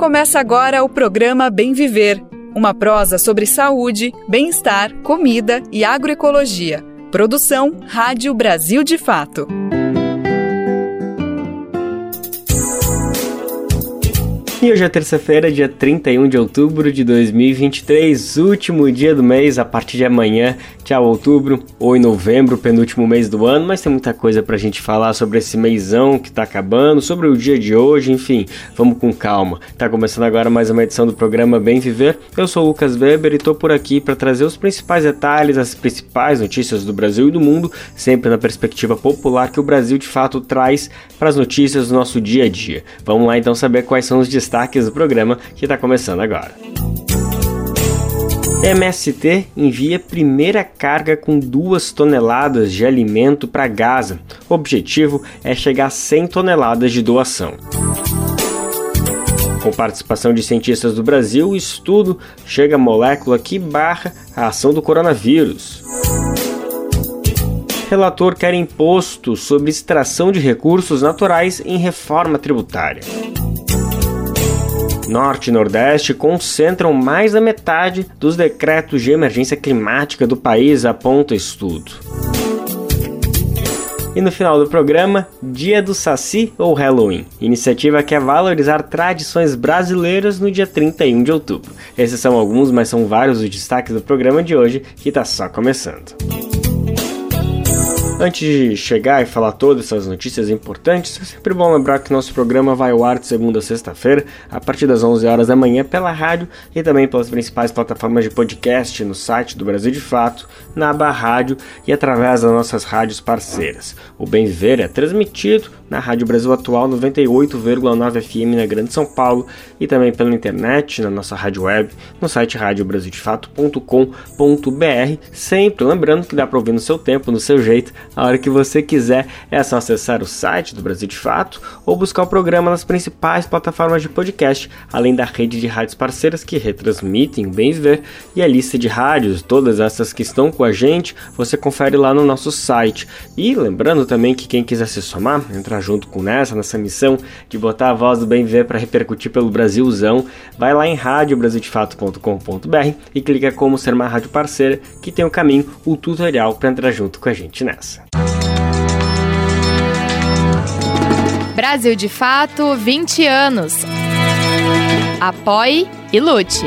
Começa agora o programa Bem Viver, uma prosa sobre saúde, bem-estar, comida e agroecologia. Produção Rádio Brasil de Fato. E hoje é terça-feira, dia 31 de outubro de 2023, último dia do mês, a partir de amanhã Tchau, outubro, ou em novembro, penúltimo mês do ano, mas tem muita coisa pra gente falar sobre esse mêsão que tá acabando, sobre o dia de hoje, enfim, vamos com calma. Tá começando agora mais uma edição do programa Bem Viver. Eu sou o Lucas Weber e tô por aqui para trazer os principais detalhes, as principais notícias do Brasil e do mundo, sempre na perspectiva popular que o Brasil de fato traz para as notícias do nosso dia a dia. Vamos lá então saber quais são os destaques do programa que tá começando agora. MST envia primeira carga com duas toneladas de alimento para Gaza. O objetivo é chegar a 100 toneladas de doação. Com participação de cientistas do Brasil, o estudo chega a molécula que barra a ação do coronavírus. Relator quer imposto sobre extração de recursos naturais em reforma tributária. Norte e Nordeste concentram mais da metade dos decretos de emergência climática do país, aponta estudo. E no final do programa, Dia do Saci ou Halloween. Iniciativa quer valorizar tradições brasileiras no dia 31 de outubro. Esses são alguns, mas são vários os destaques do programa de hoje, que está só começando. Antes de chegar e falar todas essas notícias importantes, é sempre bom lembrar que nosso programa vai ao ar de segunda a sexta-feira, a partir das 11 horas da manhã, pela rádio e também pelas principais plataformas de podcast no site do Brasil de Fato, na aba Rádio e através das nossas rádios parceiras. O Bem Viver é transmitido na Rádio Brasil Atual 98,9 FM na Grande São Paulo e também pela internet, na nossa rádio web, no site radiobrasildefato.com.br, sempre lembrando que dá para ouvir no seu tempo, no seu jeito, a hora que você quiser. É só acessar o site do Brasil de Fato ou buscar o programa nas principais plataformas de podcast, além da rede de rádios parceiras que retransmitem o Bem Viver e a lista de rádios, todas essas que estão com a gente, você confere lá no nosso site. E lembrando também que quem quiser se somar, entrar junto com nessa, nessa missão de botar a voz do Bem Viver para repercutir pelo Brasilzão, vai lá em radiobrasildefato.com.br e clica como ser uma rádio parceira que tem o caminho, o tutorial para entrar junto com a gente nessa. Brasil de Fato 20 anos. Apoie e lute.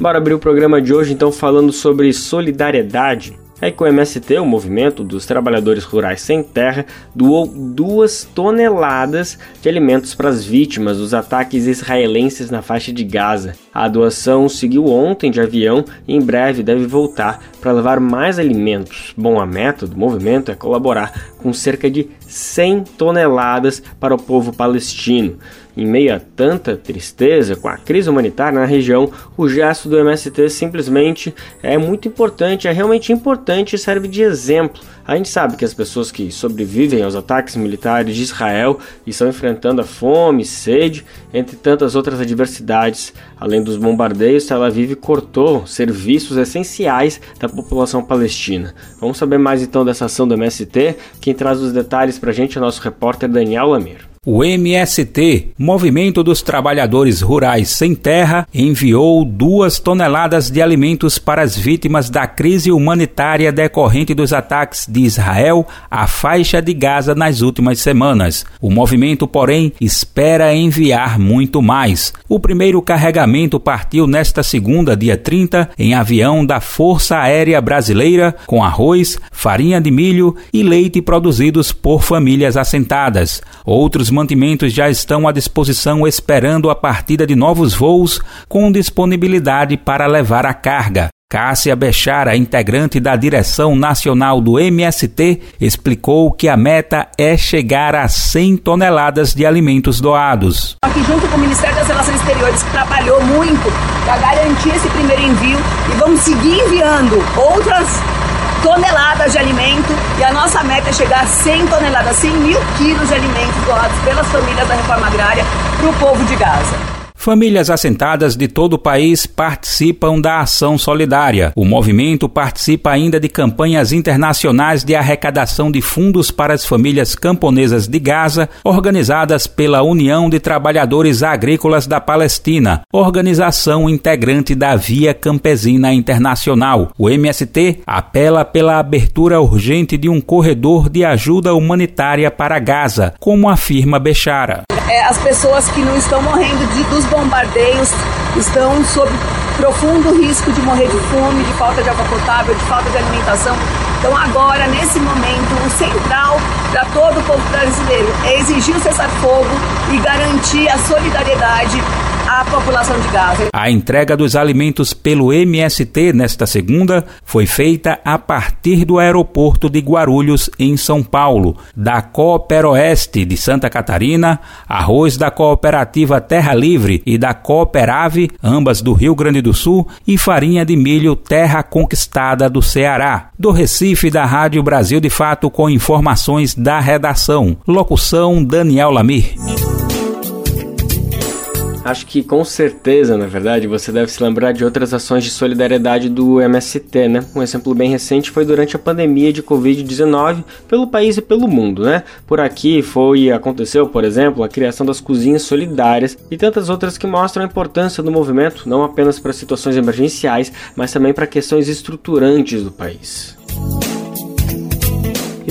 Bora abrir o programa de hoje então falando sobre solidariedade é que o MST, o Movimento dos Trabalhadores Rurais Sem Terra, doou duas toneladas de alimentos para as vítimas dos ataques israelenses na faixa de Gaza. A doação seguiu ontem de avião e em breve deve voltar para levar mais alimentos. Bom, a meta do movimento é colaborar com cerca de 100 toneladas para o povo palestino. Em meio a tanta tristeza com a crise humanitária na região, o gesto do MST simplesmente é muito importante, é realmente importante e serve de exemplo. A gente sabe que as pessoas que sobrevivem aos ataques militares de Israel estão enfrentando a fome, sede, entre tantas outras adversidades. Além dos bombardeios, Tel Aviv cortou serviços essenciais da população palestina. Vamos saber mais então dessa ação do MST. Quem traz os detalhes para a gente é o nosso repórter Daniel Lamir. O MST, Movimento dos Trabalhadores Rurais Sem Terra, enviou duas toneladas de alimentos para as vítimas da crise humanitária decorrente dos ataques de Israel à faixa de Gaza nas últimas semanas. O movimento, porém, espera enviar muito mais. O primeiro carregamento partiu nesta segunda, dia 30, em avião da Força Aérea Brasileira, com arroz, farinha de milho e leite produzidos por famílias assentadas. Outros mantimentos já estão à disposição esperando a partida de novos voos com disponibilidade para levar a carga. Cássia Bechara, integrante da direção nacional do MST, explicou que a meta é chegar a 100 toneladas de alimentos doados. Aqui junto com o Ministério das Relações Exteriores, trabalhou muito para garantir esse primeiro envio e vamos seguir enviando outras toneladas de alimento e a nossa meta é chegar a 100 toneladas, 100 mil quilos de alimentos doados pelas famílias da reforma agrária para o povo de Gaza. Famílias assentadas de todo o país participam da ação solidária. O movimento participa ainda de campanhas internacionais de arrecadação de fundos para as famílias camponesas de Gaza, organizadas pela União de Trabalhadores Agrícolas da Palestina, organização integrante da Via Campesina Internacional. O MST apela pela abertura urgente de um corredor de ajuda humanitária para Gaza, como afirma Bechara. É, as pessoas que não estão morrendo de, dos bombardeios estão sob profundo risco de morrer de fome, de falta de água potável, de falta de alimentação. Então, agora, nesse momento, o central para todo o povo brasileiro é exigir o cessar-fogo e garantir a solidariedade à população de Gaza. A entrega dos alimentos pelo MST nesta segunda foi feita a partir do aeroporto de Guarulhos, em São Paulo, da Cooperoeste de Santa Catarina, arroz da cooperativa Terra Livre e da Cooperave, ambas do Rio Grande do Sul, e farinha de milho Terra Conquistada do Ceará. Do Recife, da Rádio Brasil de Fato, com informações da redação. Locução Daniel Lamir. Acho que com certeza, na verdade, você deve se lembrar de outras ações de solidariedade do MST, né? Um exemplo bem recente foi durante a pandemia de Covid-19 pelo país e pelo mundo, né? Por aqui foi aconteceu, por exemplo, a criação das cozinhas solidárias e tantas outras que mostram a importância do movimento não apenas para situações emergenciais, mas também para questões estruturantes do país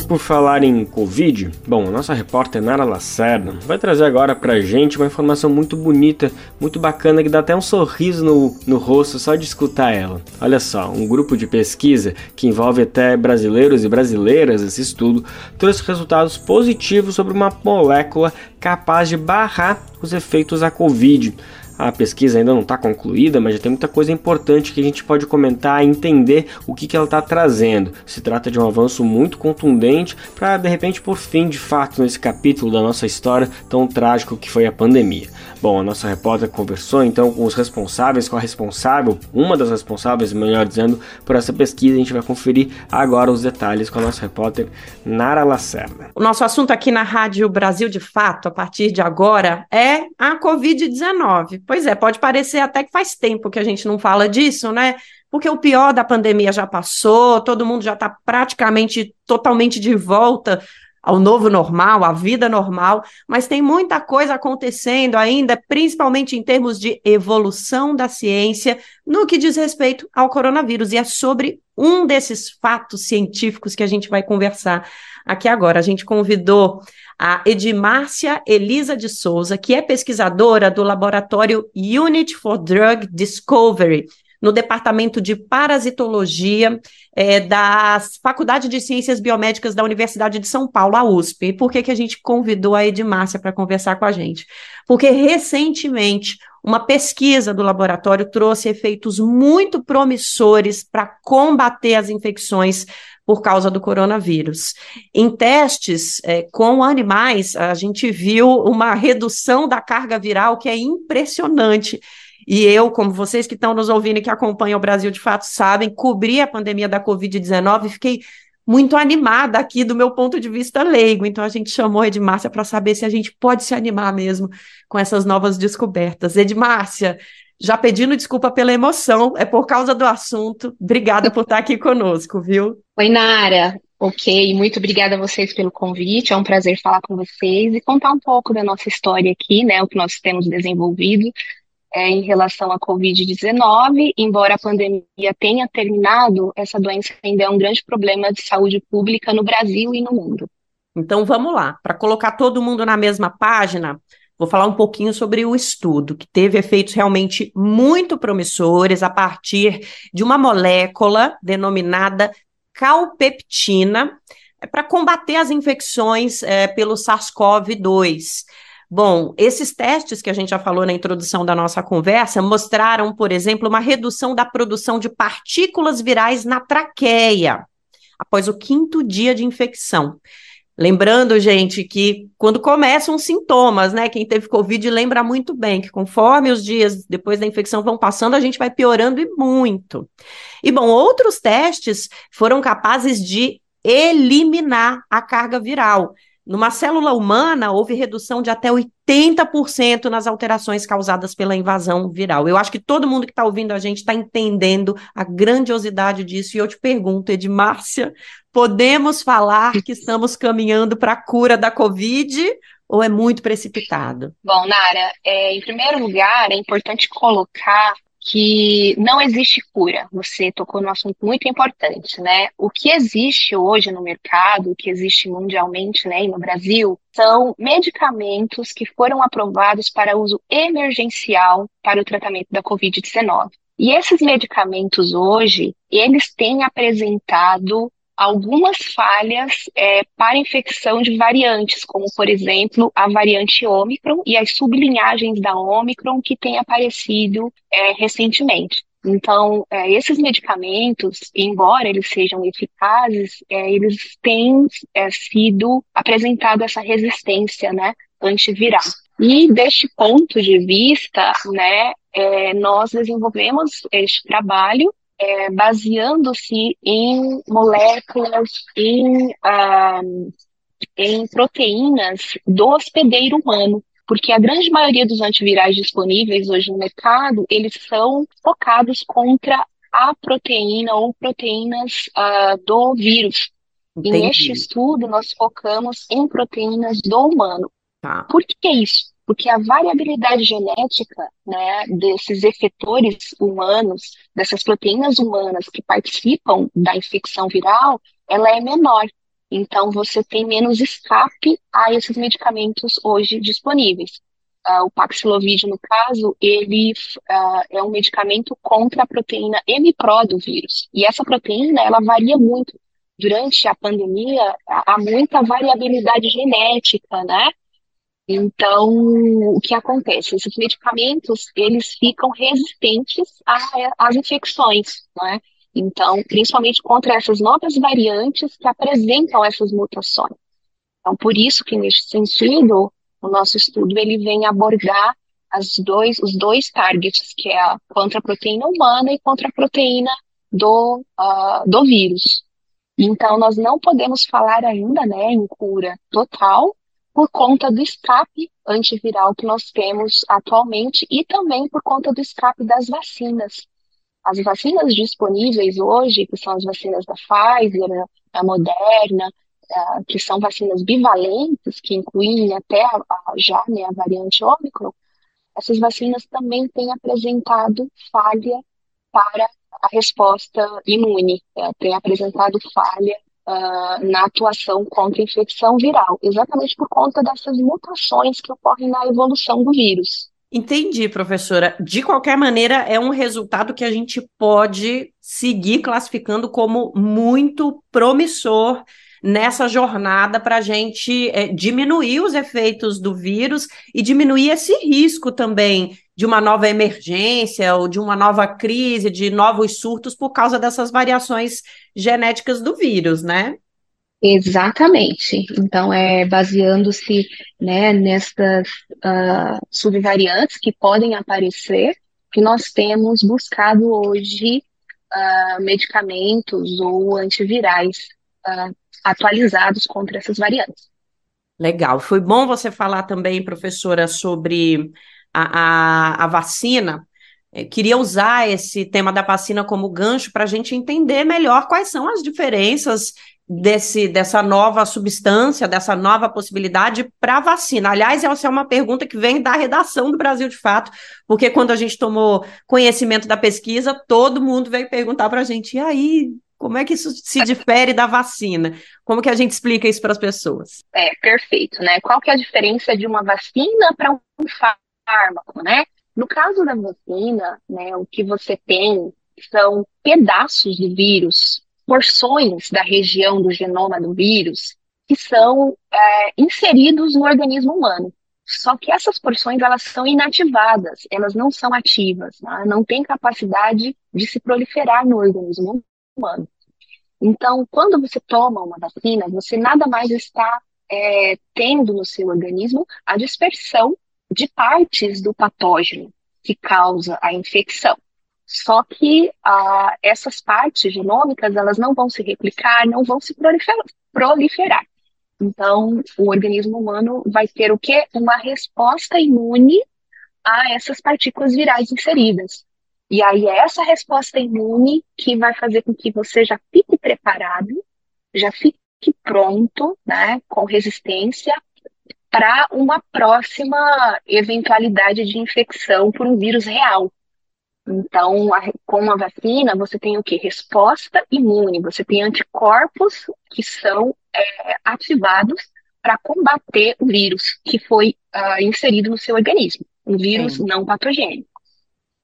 por falar em Covid, bom, a nossa repórter Nara Lacerda vai trazer agora pra gente uma informação muito bonita, muito bacana, que dá até um sorriso no, no rosto só de escutar ela. Olha só, um grupo de pesquisa que envolve até brasileiros e brasileiras, esse estudo, trouxe resultados positivos sobre uma molécula capaz de barrar os efeitos da Covid. A pesquisa ainda não está concluída, mas já tem muita coisa importante que a gente pode comentar e entender o que, que ela está trazendo. Se trata de um avanço muito contundente para, de repente, por fim, de fato, nesse capítulo da nossa história tão trágico que foi a pandemia. Bom, a nossa repórter conversou então com os responsáveis, com a responsável, uma das responsáveis, melhor dizendo, por essa pesquisa. A gente vai conferir agora os detalhes com a nossa repórter Nara Lacerda. O nosso assunto aqui na Rádio Brasil de Fato, a partir de agora, é a Covid-19. Pois é, pode parecer até que faz tempo que a gente não fala disso, né? Porque o pior da pandemia já passou, todo mundo já está praticamente totalmente de volta ao novo normal, à vida normal, mas tem muita coisa acontecendo ainda, principalmente em termos de evolução da ciência, no que diz respeito ao coronavírus. E é sobre um desses fatos científicos que a gente vai conversar aqui agora. A gente convidou a Edmárcia Elisa de Souza, que é pesquisadora do laboratório Unit for Drug Discovery, no Departamento de Parasitologia é, da Faculdade de Ciências Biomédicas da Universidade de São Paulo, a USP. E por que, que a gente convidou a Edmárcia para conversar com a gente? Porque recentemente uma pesquisa do laboratório trouxe efeitos muito promissores para combater as infecções por causa do coronavírus. Em testes é, com animais, a gente viu uma redução da carga viral que é impressionante. E eu, como vocês que estão nos ouvindo e que acompanham o Brasil de fato sabem, cobri a pandemia da Covid-19 e fiquei muito animada aqui do meu ponto de vista leigo. Então a gente chamou a Edmárcia para saber se a gente pode se animar mesmo com essas novas descobertas. Edmárcia, já pedindo desculpa pela emoção, é por causa do assunto. Obrigada por estar aqui conosco, viu? Oi, Nara. Ok, muito obrigada a vocês pelo convite. É um prazer falar com vocês e contar um pouco da nossa história aqui, né? O que nós temos desenvolvido é, em relação à Covid-19. Embora a pandemia tenha terminado, essa doença ainda é um grande problema de saúde pública no Brasil e no mundo. Então vamos lá, para colocar todo mundo na mesma página, vou falar um pouquinho sobre o estudo, que teve efeitos realmente muito promissores a partir de uma molécula denominada calpeptina, é, para combater as infecções é, pelo SARS-CoV-2. Bom, esses testes que a gente já falou na introdução da nossa conversa mostraram, por exemplo, uma redução da produção de partículas virais na traqueia após o quinto dia de infecção. Lembrando, gente, que quando começam os sintomas, né? Quem teve Covid lembra muito bem que conforme os dias depois da infecção vão passando, a gente vai piorando e muito. E bom, outros testes foram capazes de eliminar a carga viral numa célula humana, houve redução de até 80% nas alterações causadas pela invasão viral. Eu acho que todo mundo que está ouvindo a gente está entendendo a grandiosidade disso. E eu te pergunto, Edmárcia, podemos falar que estamos caminhando para a cura da Covid ou é muito precipitado? Bom, Nara, é, em primeiro lugar, é importante colocar que não existe cura. Você tocou num assunto muito importante, né? O que existe hoje no mercado, o que existe mundialmente, né, e no Brasil, são medicamentos que foram aprovados para uso emergencial para o tratamento da COVID-19. E esses medicamentos hoje, eles têm apresentado algumas falhas é, para infecção de variantes, como, por exemplo, a variante Ômicron e as sublinhagens da Ômicron que têm aparecido é, recentemente. Então, é, esses medicamentos, embora eles sejam eficazes, é, eles têm é, sido apresentado essa resistência né, antiviral. E deste ponto de vista, né, é, nós desenvolvemos este trabalho é, baseando-se em moléculas, em, ah, em proteínas do hospedeiro humano porque a grande maioria dos antivirais disponíveis hoje no mercado, eles são focados contra a proteína ou proteínas uh, do vírus. Entendi. E neste estudo, nós focamos em proteínas do humano. Tá. Por que isso? Porque a variabilidade genética né, desses efetores humanos, dessas proteínas humanas que participam da infecção viral, ela é menor. Então, você tem menos escape a esses medicamentos hoje disponíveis. Uh, o Paxlovid, no caso, ele uh, é um medicamento contra a proteína M-Pro do vírus. E essa proteína, ela varia muito. Durante a pandemia, há muita variabilidade genética, né? Então, o que acontece? Esses medicamentos, eles ficam resistentes às infecções, né? Então, principalmente contra essas novas variantes que apresentam essas mutações. Então, por isso que, nesse sentido, o nosso estudo ele vem abordar as dois, os dois targets, que é a contra a proteína humana e contra a proteína do, uh, do vírus. Então, nós não podemos falar ainda né, em cura total, por conta do escape antiviral que nós temos atualmente e também por conta do escape das vacinas. As vacinas disponíveis hoje, que são as vacinas da Pfizer, da Moderna, é, que são vacinas bivalentes, que incluem até a, a, já né, a variante Ômicron, essas vacinas também têm apresentado falha para a resposta imune, é, têm apresentado falha uh, na atuação contra a infecção viral, exatamente por conta dessas mutações que ocorrem na evolução do vírus. Entendi, professora. De qualquer maneira, é um resultado que a gente pode seguir classificando como muito promissor nessa jornada para a gente é, diminuir os efeitos do vírus e diminuir esse risco também de uma nova emergência ou de uma nova crise, de novos surtos por causa dessas variações genéticas do vírus, né? Exatamente. Então, é baseando-se né, nessas uh, subvariantes que podem aparecer, que nós temos buscado hoje uh, medicamentos ou antivirais uh, atualizados contra essas variantes. Legal. Foi bom você falar também, professora, sobre a, a, a vacina, eu queria usar esse tema da vacina como gancho para a gente entender melhor quais são as diferenças desse, dessa nova substância, dessa nova possibilidade para a vacina. Aliás, essa é uma pergunta que vem da redação do Brasil de Fato, porque quando a gente tomou conhecimento da pesquisa, todo mundo veio perguntar para a gente, e aí, como é que isso se difere da vacina? Como que a gente explica isso para as pessoas? É, perfeito, né? Qual que é a diferença de uma vacina para um fármaco, né? No caso da vacina, né, o que você tem são pedaços do vírus, porções da região do genoma do vírus que são é, inseridos no organismo humano. Só que essas porções elas são inativadas, elas não são ativas, né? não têm capacidade de se proliferar no organismo humano. Então, quando você toma uma vacina, você nada mais está é, tendo no seu organismo a dispersão de partes do patógeno que causa a infecção. Só que ah, essas partes genômicas elas não vão se replicar, não vão se proliferar. Então, o organismo humano vai ter o quê? Uma resposta imune a essas partículas virais inseridas. E aí é essa resposta imune que vai fazer com que você já fique preparado, já fique pronto, né, com resistência para uma próxima eventualidade de infecção por um vírus real. Então, a, com a vacina, você tem o que? Resposta imune, você tem anticorpos que são é, ativados para combater o vírus que foi uh, inserido no seu organismo, um vírus Sim. não patogênico.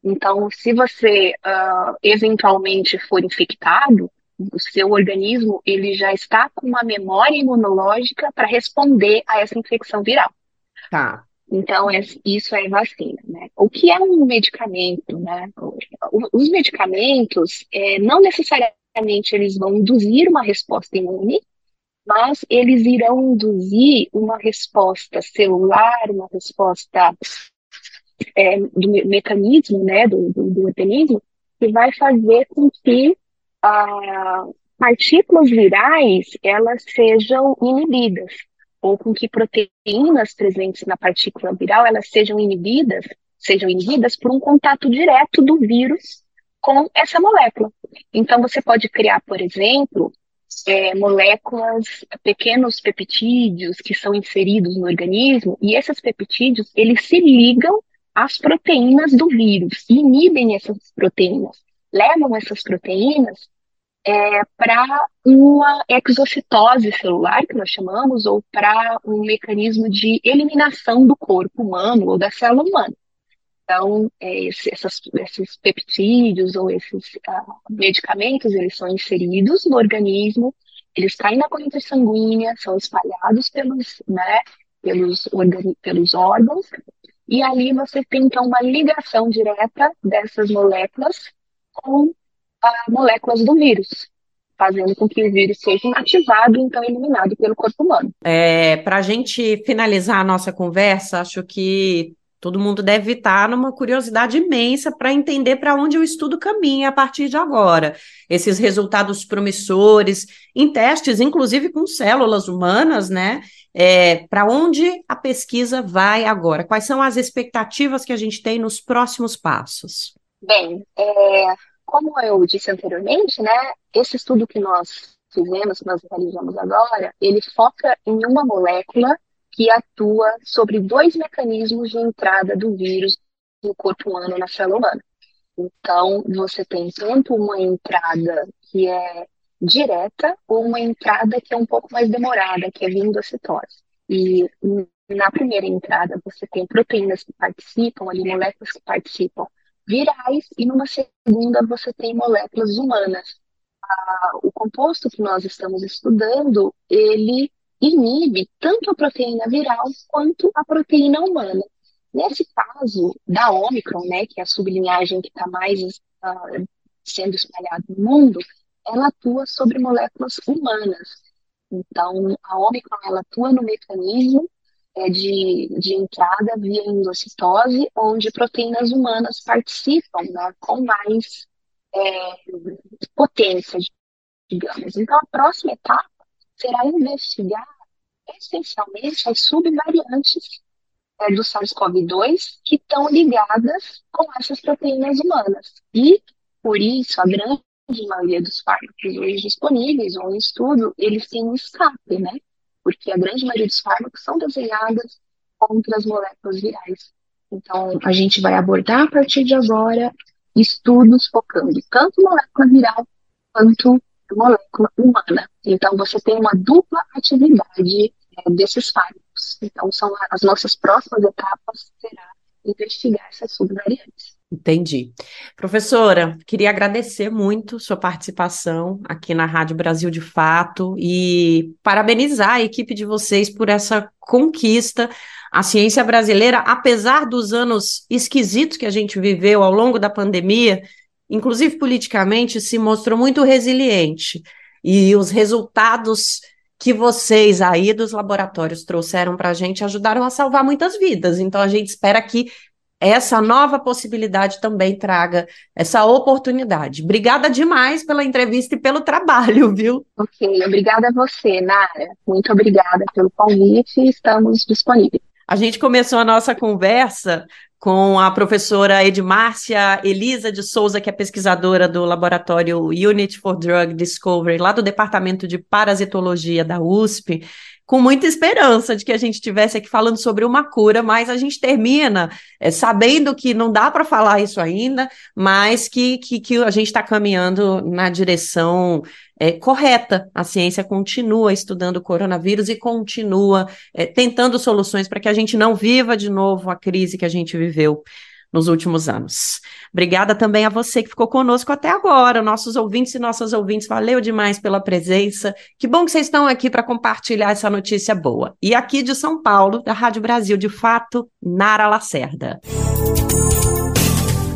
Então, se você uh, eventualmente for infectado, o seu organismo ele já está com uma memória imunológica para responder a essa infecção viral. Tá. Então, é, isso é vacina, né? O que é um medicamento, né? Os medicamentos, é, não necessariamente eles vão induzir uma resposta imune, mas eles irão induzir uma resposta celular, uma resposta é, do mecanismo, né, do, do, do, organismo, que vai fazer com que ah, partículas virais elas sejam inibidas ou com que proteínas presentes na partícula viral elas sejam inibidas, sejam inibidas por um contato direto do vírus com essa molécula. Então você pode criar, por exemplo, é, moléculas, pequenos peptídeos que são inseridos no organismo e esses peptídeos eles se ligam às proteínas do vírus, inibem essas proteínas, levam essas proteínas é, para uma exocitose celular, que nós chamamos, ou para um mecanismo de eliminação do corpo humano ou da célula humana. Então, é, esse, essas, esses peptídeos ou esses uh, medicamentos, eles são inseridos no organismo, eles caem na corrente sanguínea, são espalhados pelos, né, pelos, pelos órgãos, e ali você tem, então, uma ligação direta dessas moléculas com moléculas do vírus, fazendo com que o vírus seja inativado e então eliminado pelo corpo humano. É, Para a gente finalizar a nossa conversa, acho que todo mundo deve estar numa curiosidade imensa para entender para onde o estudo caminha a partir de agora. Esses resultados promissores, em testes, inclusive com células humanas, né? É, para onde a pesquisa vai agora? Quais são as expectativas que a gente tem nos próximos passos? Bem, é, como eu disse anteriormente, né, esse estudo que nós fizemos, que nós realizamos agora, ele foca em uma molécula que atua sobre dois mecanismos de entrada do vírus no corpo humano, na célula humana. Então, você tem tanto uma entrada que é direta ou uma entrada que é um pouco mais demorada, que é vindo a citose. E na primeira entrada, você tem proteínas que participam, ali, moléculas que participam virais e numa segunda você tem moléculas humanas. Ah, o composto que nós estamos estudando, ele inibe tanto a proteína viral quanto a proteína humana. Nesse caso da Omicron, né, que é a sublinhagem que está mais uh, sendo espalhada no mundo, ela atua sobre moléculas humanas. Então, a Omicron ela atua no mecanismo é, de, de entrada via endocitose, onde proteínas humanas participam né, com mais é, potência, digamos. Então, a próxima etapa será investigar essencialmente as subvariantes é, do SARS-CoV-2 que estão ligadas com essas proteínas humanas. E, por isso, a grande maioria dos fármacos hoje disponíveis ou em estudo, eles têm um escape, né? porque a grande maioria dos fármacos são desenhadas contra as moléculas virais. Então, a gente vai abordar a partir de agora estudos focando tanto molécula viral quanto humana. Então, você tem uma dupla atividade é, desses fármacos. Então, são as nossas próximas etapas será investigar essas subvariantes. Entendi. Professora, queria agradecer muito sua participação aqui na Rádio Brasil de Fato e parabenizar a equipe de vocês por essa conquista. A ciência brasileira, apesar dos anos esquisitos que a gente viveu ao longo da pandemia, inclusive politicamente, se mostrou muito resiliente. E os resultados que vocês aí dos laboratórios trouxeram para a gente ajudaram a salvar muitas vidas. Então, a gente espera que essa nova possibilidade também traga essa oportunidade. Obrigada demais pela entrevista e pelo trabalho, viu? Ok, obrigada a você, Nara. Muito obrigada pelo convite e estamos disponíveis. A gente começou a nossa conversa com a professora Edmárcia Elisa de Souza, que é pesquisadora do laboratório Unit for Drug Discovery, lá do Departamento de Parasitologia da USP, com muita esperança de que a gente estivesse aqui falando sobre uma cura, mas a gente termina é, sabendo que não dá para falar isso ainda, mas que, que, que a gente está caminhando na direção é, correta. A ciência continua estudando o coronavírus e continua é, tentando soluções para que a gente não viva de novo a crise que a gente viveu nos últimos anos. Obrigada também a você que ficou conosco até agora, nossos ouvintes e nossas ouvintes, valeu demais pela presença. Que bom que vocês estão aqui para compartilhar essa notícia boa. E aqui de São Paulo, da Rádio Brasil de Fato, Nara Lacerda.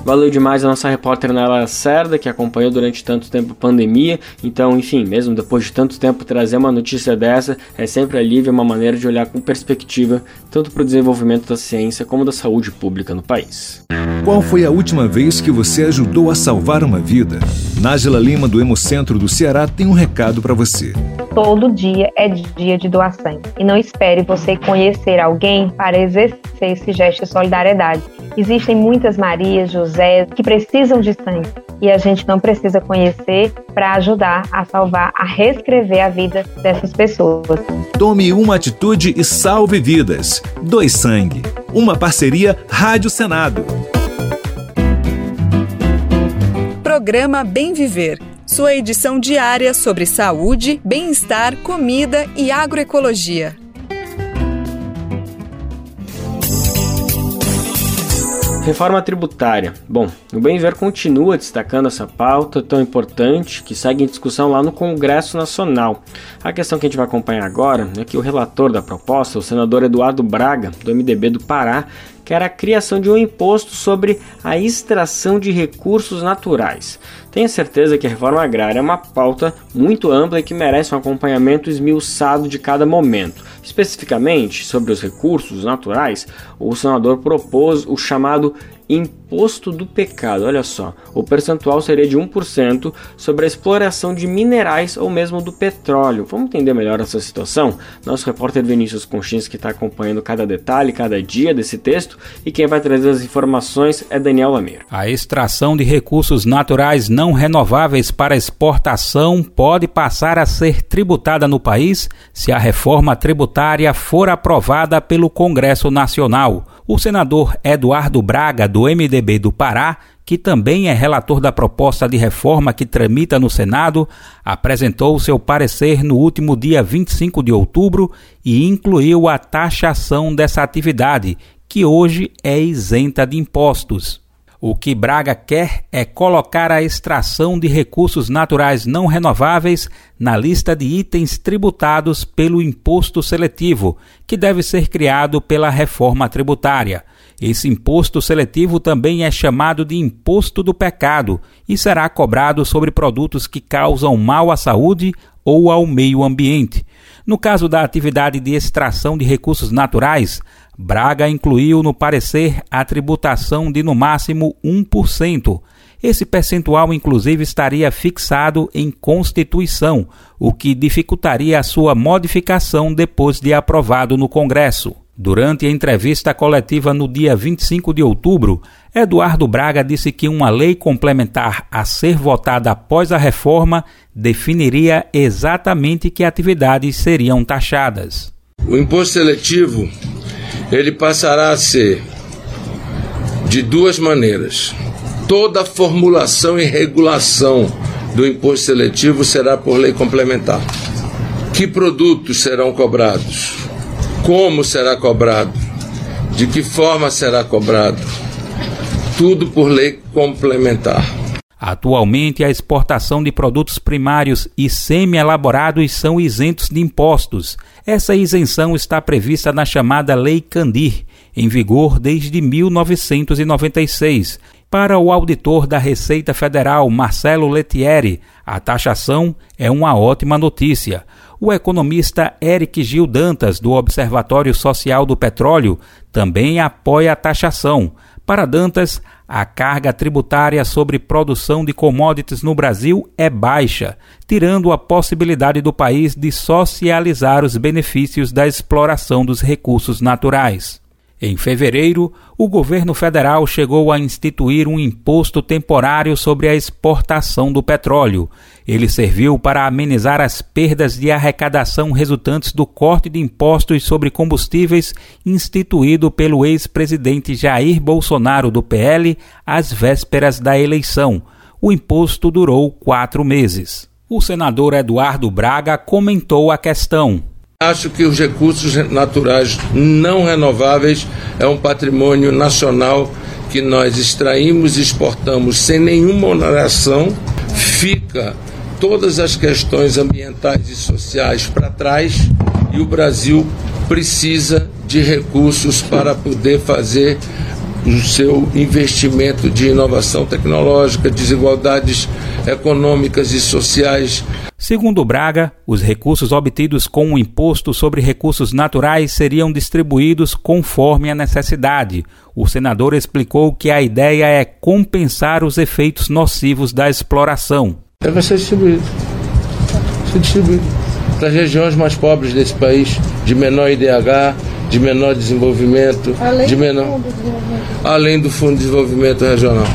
Valeu demais a nossa repórter Nela Cerda, que acompanhou durante tanto tempo a pandemia. Então, enfim, mesmo depois de tanto tempo trazer uma notícia dessa é sempre alívio, uma maneira de olhar com perspectiva tanto para o desenvolvimento da ciência como da saúde pública no país. Qual foi a última vez que você ajudou a salvar uma vida? Nájila Lima, do Hemocentro do Ceará, tem um recado para você. Todo dia é dia de doar sangue. E não espere você conhecer alguém para exercer esse gesto de solidariedade. Existem muitas Marias, José que precisam de sangue e a gente não precisa conhecer para ajudar a salvar, a reescrever a vida dessas pessoas. Tome uma atitude e salve vidas. Doe sangue. Uma parceria Rádio Senado. Programa Bem Viver. Sua edição diária sobre saúde, bem-estar, comida e agroecologia. Reforma tributária. Bom, o Bem Ver continua destacando essa pauta tão importante que segue em discussão lá no Congresso Nacional. A questão que a gente vai acompanhar agora é que o relator da proposta, o senador Eduardo Braga, do MDB do Pará, quer a criação de um imposto sobre a extração de recursos naturais. Tenho certeza que a reforma agrária é uma pauta muito ampla e que merece um acompanhamento esmiuçado de cada momento. Especificamente sobre os recursos naturais, o senador propôs o chamado imposto do pecado. Olha só, o percentual seria de 1% sobre a exploração de minerais ou mesmo do petróleo. Vamos entender melhor essa situação? Nosso repórter Vinícius Conchins que está acompanhando cada detalhe, cada dia desse texto e quem vai trazer as informações é Daniel Lameiro. A extração de recursos naturais não renováveis para exportação pode passar a ser tributada no país se a reforma tributária for aprovada pelo Congresso Nacional. O senador Eduardo Braga, do MDB do Pará, que também é relator da proposta de reforma que tramita no Senado, apresentou seu parecer no último dia 25 de outubro e incluiu a taxação dessa atividade, que hoje é isenta de impostos. O que Braga quer é colocar a extração de recursos naturais não renováveis na lista de itens tributados pelo imposto seletivo, que deve ser criado pela reforma tributária. Esse imposto seletivo também é chamado de imposto do pecado e será cobrado sobre produtos que causam mal à saúde ou ao meio ambiente. No caso da atividade de extração de recursos naturais, Braga incluiu no parecer a tributação de no máximo 1%. Esse percentual, inclusive, estaria fixado em Constituição, o que dificultaria a sua modificação depois de aprovado no Congresso. Durante a entrevista coletiva no dia 25 de outubro, Eduardo Braga disse que uma lei complementar a ser votada após a reforma definiria exatamente que atividades seriam taxadas. O imposto seletivo ele passará a ser de duas maneiras. Toda formulação e regulação do imposto seletivo será por lei complementar. Que produtos serão cobrados? Como será cobrado? De que forma será cobrado? Tudo por lei complementar. Atualmente, a exportação de produtos primários e semi-elaborados são isentos de impostos. Essa isenção está prevista na chamada Lei Candir, em vigor desde 1996. Para o auditor da Receita Federal, Marcelo Letieri, a taxação é uma ótima notícia. O economista Eric Gil Dantas, do Observatório Social do Petróleo, também apoia a taxação Para Dantas, a carga tributária sobre produção de commodities no Brasil é baixa, tirando a possibilidade do país de socializar os benefícios da exploração dos recursos naturais. Em fevereiro, o governo federal chegou a instituir um imposto temporário sobre a exportação do petróleo. Ele serviu para amenizar as perdas de arrecadação resultantes do corte de impostos sobre combustíveis instituído pelo ex-presidente Jair Bolsonaro do PL às vésperas da eleição. O imposto durou quatro meses. O senador Eduardo Braga comentou a questão. Acho que os recursos naturais não renováveis é um patrimônio nacional que nós extraímos e exportamos sem nenhuma oneração. Fica todas as questões ambientais e sociais para trás e o Brasil precisa de recursos para poder fazer o seu investimento de inovação tecnológica, desigualdades econômicas e sociais. Segundo Braga, os recursos obtidos com o imposto sobre recursos naturais seriam distribuídos conforme a necessidade. O senador explicou que a ideia é compensar os efeitos nocivos da exploração. Deve ser distribuído. Ser distribuído para as regiões mais pobres desse país, de menor IDH, de menor desenvolvimento, além de menor, do além do Fundo de Desenvolvimento Regional.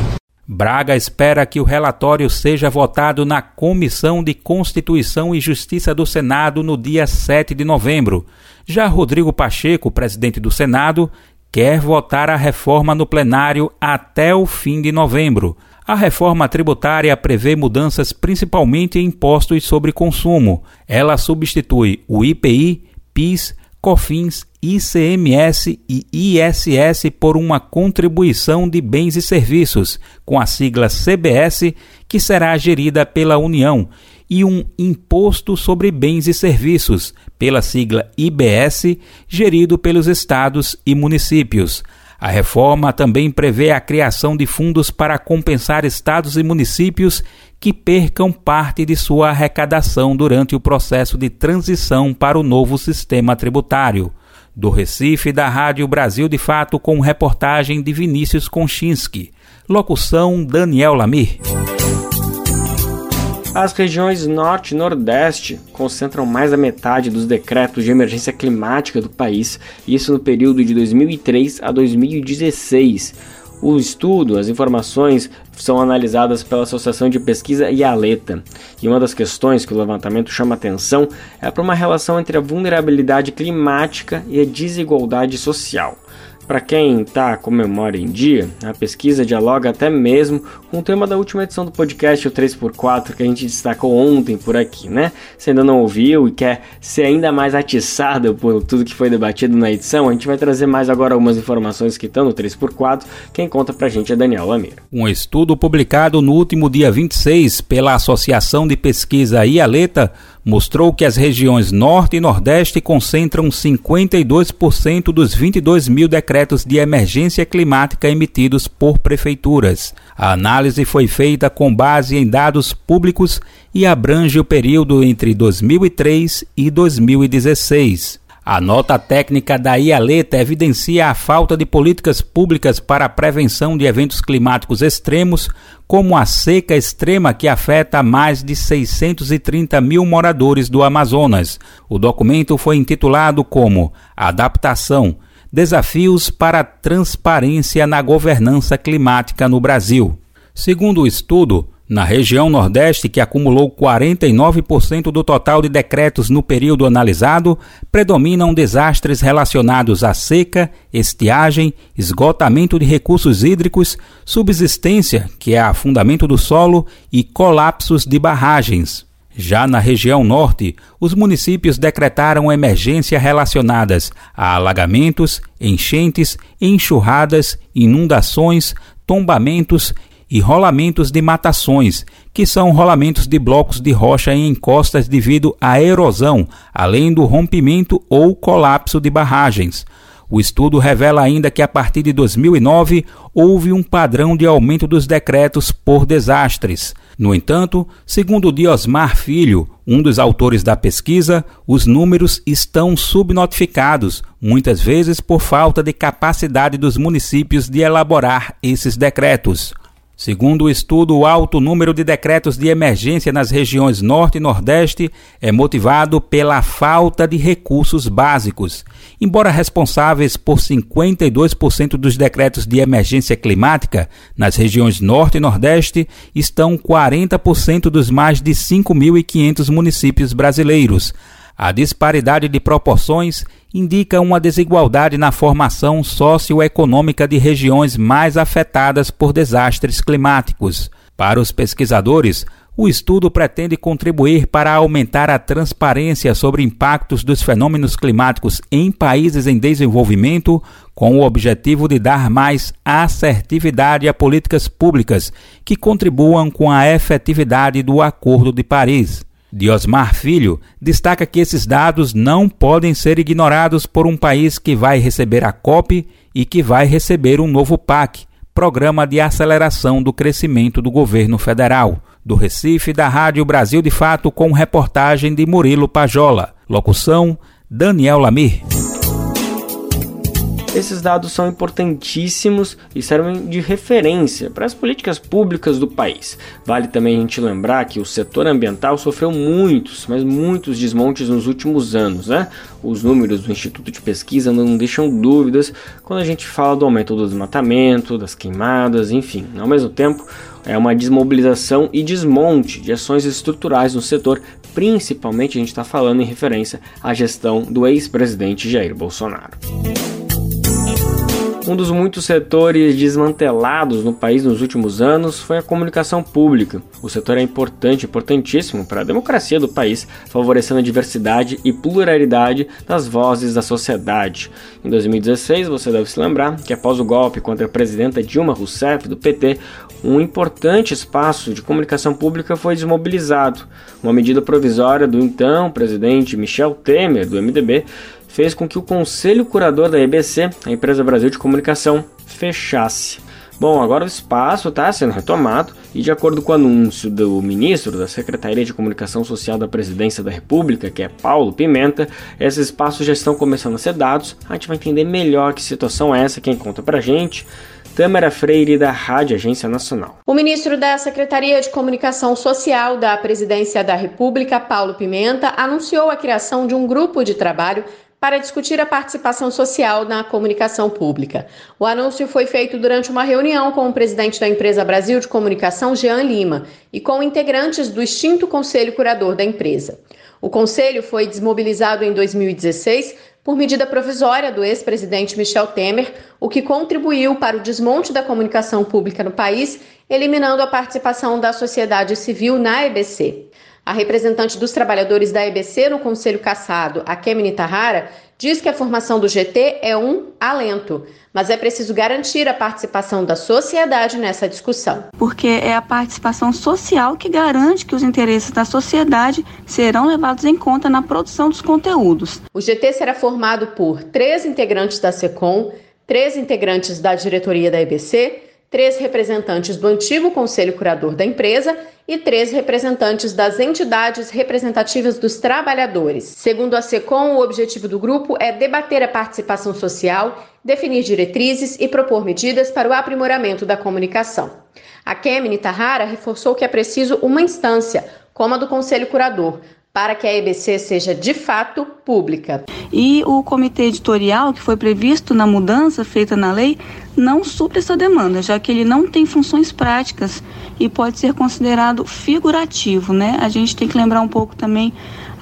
Braga espera que o relatório seja votado na Comissão de Constituição e Justiça do Senado no dia 7 de novembro. Já Rodrigo Pacheco, presidente do Senado, quer votar a reforma no plenário até o fim de novembro. A reforma tributária prevê mudanças principalmente em impostos sobre consumo. Ela substitui o IPI, PIS, COFINS, ICMS e ISS por uma contribuição de bens e serviços, com a sigla CBS, que será gerida pela União, e um imposto sobre bens e serviços, pela sigla IBS, gerido pelos estados e municípios. A reforma também prevê a criação de fundos para compensar estados e municípios que percam parte de sua arrecadação durante o processo de transição para o novo sistema tributário. Do Recife, da Rádio Brasil de Fato, com reportagem de Vinícius Konchinski. Locução Daniel Lamir. As regiões Norte e Nordeste concentram mais da metade dos decretos de emergência climática do país, isso no período de 2003 a 2016. O estudo, as informações são analisadas pela Associação de Pesquisa IALETA, e uma das questões que o levantamento chama atenção é para uma relação entre a vulnerabilidade climática e a desigualdade social. Para quem está com memória em dia, a pesquisa dialoga até mesmo com o tema da última edição do podcast, o 3x4, que a gente destacou ontem por aqui, né? Se ainda não ouviu e quer ser ainda mais atiçado por tudo que foi debatido na edição, a gente vai trazer mais agora algumas informações que estão no 3x4. Quem conta pra gente é Daniel Lamir. Um estudo publicado no último dia 26 pela Associação de Pesquisa IALETA mostrou que as regiões Norte e Nordeste concentram 52% dos 22 mil decretos de emergência climática emitidos por prefeituras. A análise foi feita com base em dados públicos e abrange o período entre 2003 e 2016. A nota técnica da IALETA evidencia a falta de políticas públicas para a prevenção de eventos climáticos extremos, como a seca extrema que afeta mais de 630 mil moradores do Amazonas. O documento foi intitulado como Adaptação Desafios para a Transparência na Governança Climática no Brasil. Segundo o estudo, na região Nordeste, que acumulou 49% do total de decretos no período analisado, predominam desastres relacionados à seca, estiagem, esgotamento de recursos hídricos, subsistência, que é afundamento do solo, e colapsos de barragens. Já na região norte, os municípios decretaram emergência relacionadas a alagamentos, enchentes, enxurradas, inundações, tombamentos e rolamentos de matações, que são rolamentos de blocos de rocha em encostas devido à erosão, além do rompimento ou colapso de barragens. O estudo revela ainda que a partir de 2009 houve um padrão de aumento dos decretos por desastres. No entanto, segundo Diosmar Filho, um dos autores da pesquisa, os números estão subnotificados, muitas vezes por falta de capacidade dos municípios de elaborar esses decretos. Segundo o estudo, o alto número de decretos de emergência nas regiões Norte e Nordeste é motivado pela falta de recursos básicos. Embora responsáveis por 52% dos decretos de emergência climática, nas regiões Norte e Nordeste estão 40% dos mais de 5.500 municípios brasileiros. A disparidade de proporções indica uma desigualdade na formação socioeconômica de regiões mais afetadas por desastres climáticos. Para os pesquisadores, o estudo pretende contribuir para aumentar a transparência sobre impactos dos fenômenos climáticos em países em desenvolvimento, com o objetivo de dar mais assertividade a políticas públicas que contribuam com a efetividade do Acordo de Paris. Diosmar Filho destaca que esses dados não podem ser ignorados por um país que vai receber a COP e que vai receber um novo PAC, Programa de Aceleração do Crescimento do Governo Federal. Do Recife, da Rádio Brasil de Fato, com reportagem de Murilo Pajola. Locução: Daniel Lamir. Esses dados são importantíssimos e servem de referência para as políticas públicas do país. Vale também a gente lembrar que o setor ambiental sofreu muitos, mas muitos desmontes nos últimos anos. Né? Os números do Instituto de Pesquisa não deixam dúvidas quando a gente fala do aumento do desmatamento, das queimadas, enfim. Ao mesmo tempo, é uma desmobilização e desmonte de ações estruturais no setor, principalmente a gente está falando em referência à gestão do ex-presidente Jair Bolsonaro. Um dos muitos setores desmantelados no país nos últimos anos foi a comunicação pública. O setor é importante, importantíssimo para a democracia do país, favorecendo a diversidade e pluralidade das vozes da sociedade. Em 2016, você deve se lembrar que após o golpe contra a presidenta Dilma Rousseff do PT, um importante espaço de comunicação pública foi desmobilizado. Uma medida provisória do então presidente Michel Temer, do MDB, fez com que o Conselho Curador da EBC, a empresa Brasil de Comunicação, fechasse. Bom, agora o espaço está sendo retomado e, de acordo com o anúncio do ministro da Secretaria de Comunicação Social da Presidência da República, que é Paulo Pimenta, esses espaços já estão começando a ser dados. A gente vai entender melhor que situação é essa, quem conta pra gente. Tâmara Freire, da Rádio Agência Nacional. O ministro da Secretaria de Comunicação Social da Presidência da República, Paulo Pimenta, anunciou a criação de um grupo de trabalho para discutir a participação social na comunicação pública. O anúncio foi feito durante uma reunião com o presidente da empresa Brasil de Comunicação, Jean Lima, e com integrantes do extinto Conselho Curador da empresa. O conselho foi desmobilizado em 2016 por medida provisória do ex-presidente Michel Temer, o que contribuiu para o desmonte da comunicação pública no país, eliminando a participação da sociedade civil na EBC. A representante dos trabalhadores da EBC no Conselho Caçado, a Kemini Tahara, diz que a formação do GT é um alento, mas é preciso garantir a participação da sociedade nessa discussão. Porque é a participação social que garante que os interesses da sociedade serão levados em conta na produção dos conteúdos. O GT será formado por três integrantes da SECOM, três integrantes da diretoria da EBC, três representantes do antigo conselho curador da empresa e três representantes das entidades representativas dos trabalhadores. Segundo a SECOM, o objetivo do grupo é debater a participação social, definir diretrizes e propor medidas para o aprimoramento da comunicação. A Kemini Tahara reforçou que é preciso uma instância, como a do Conselho Curador, para que a EBC seja de fato pública. E o comitê editorial, que foi previsto na mudança feita na lei, não supre essa demanda, já que ele não tem funções práticas e pode ser considerado figurativo, né? A gente tem que lembrar um pouco também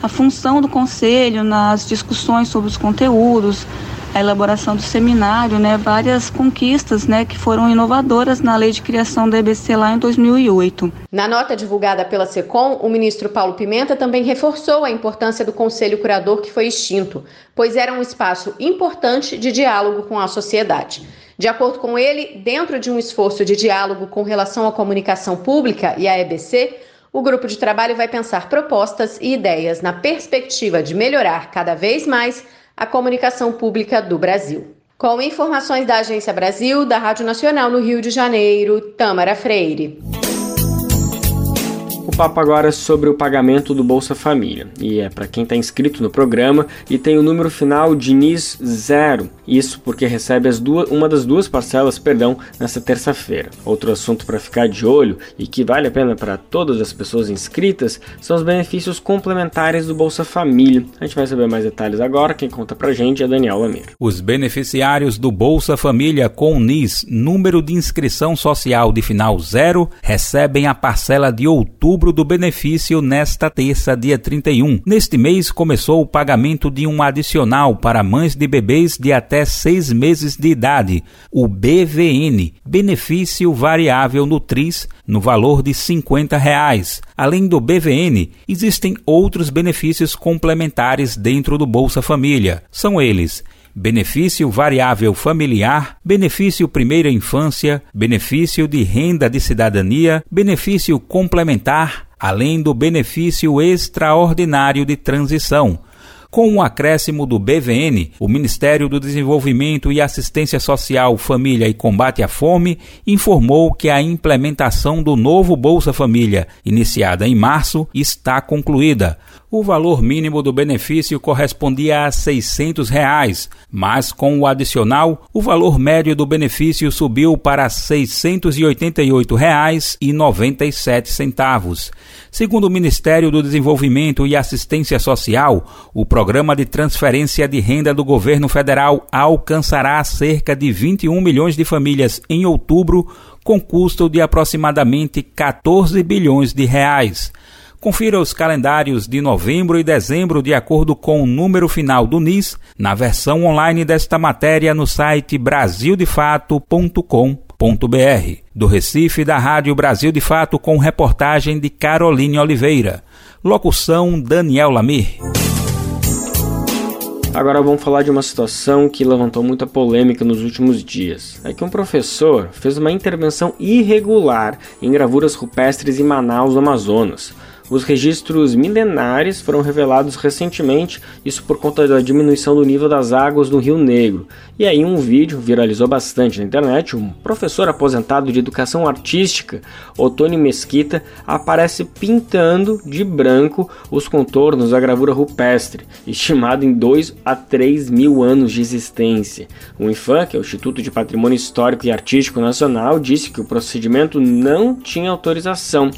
a função do conselho nas discussões sobre os conteúdos, a elaboração do seminário, né, várias conquistas, né, que foram inovadoras na lei de criação da EBC lá em 2008. Na nota divulgada pela SECOM, o ministro Paulo Pimenta também reforçou a importância do Conselho Curador que foi extinto, pois era um espaço importante de diálogo com a sociedade. De acordo com ele, dentro de um esforço de diálogo com relação à comunicação pública e à EBC, o grupo de trabalho vai pensar propostas e ideias na perspectiva de melhorar cada vez mais a comunicação pública do Brasil. Com informações da Agência Brasil, da Rádio Nacional no Rio de Janeiro, Tamara Freire. O papo agora é sobre o pagamento do Bolsa Família. E é para quem está inscrito no programa e tem o número final de NIS zero. Isso porque recebe as duas, uma das duas parcelas, perdão, nessa terça-feira. Outro assunto para ficar de olho e que vale a pena para todas as pessoas inscritas são os benefícios complementares do Bolsa Família. A gente vai saber mais detalhes agora. Quem conta pra gente é Daniel Lamir. Os beneficiários do Bolsa Família com NIS, número de inscrição social de final zero, recebem a parcela de outubro do benefício nesta terça, dia 31. Neste mês começou o pagamento de um adicional para mães de bebês de até seis meses de idade, o BVN, benefício variável Nutris, no valor de 50 reais. Além do BVN, existem outros benefícios complementares dentro do Bolsa Família. São eles: benefício variável familiar, benefício primeira infância, benefício de renda de cidadania, benefício complementar, além do benefício extraordinário de transição. Com o acréscimo do BVN, o Ministério do Desenvolvimento e Assistência Social, Família e Combate à Fome informou que a implementação do novo Bolsa Família, iniciada em março, está concluída. O valor mínimo do benefício correspondia a 600 reais, mas com o adicional, o valor médio do benefício subiu para R$ 688,97. Segundo o Ministério do Desenvolvimento e Assistência Social, o programa de transferência de renda do governo federal alcançará cerca de 21 milhões de famílias em outubro, com custo de aproximadamente 14 bilhões de reais. Confira os calendários de novembro e dezembro de acordo com o número final do NIS na versão online desta matéria no site brasildefato.com.br. Do Recife, da Rádio Brasil de Fato, com reportagem de Caroline Oliveira. Locução Daniel Lamir. Agora vamos falar de uma situação que levantou muita polêmica nos últimos dias. É que um professor fez uma intervenção irregular em gravuras rupestres em Manaus, Amazonas. Os registros milenares foram revelados recentemente, isso por conta da diminuição do nível das águas do Rio Negro. E aí um vídeo viralizou bastante na internet, um professor aposentado de educação artística, Otônio Mesquita, aparece pintando de branco os contornos da gravura rupestre, estimado em 2 a 3 mil anos de existência. O IFAM, que é o Instituto de Patrimônio Histórico e Artístico Nacional, disse que o procedimento não tinha autorização.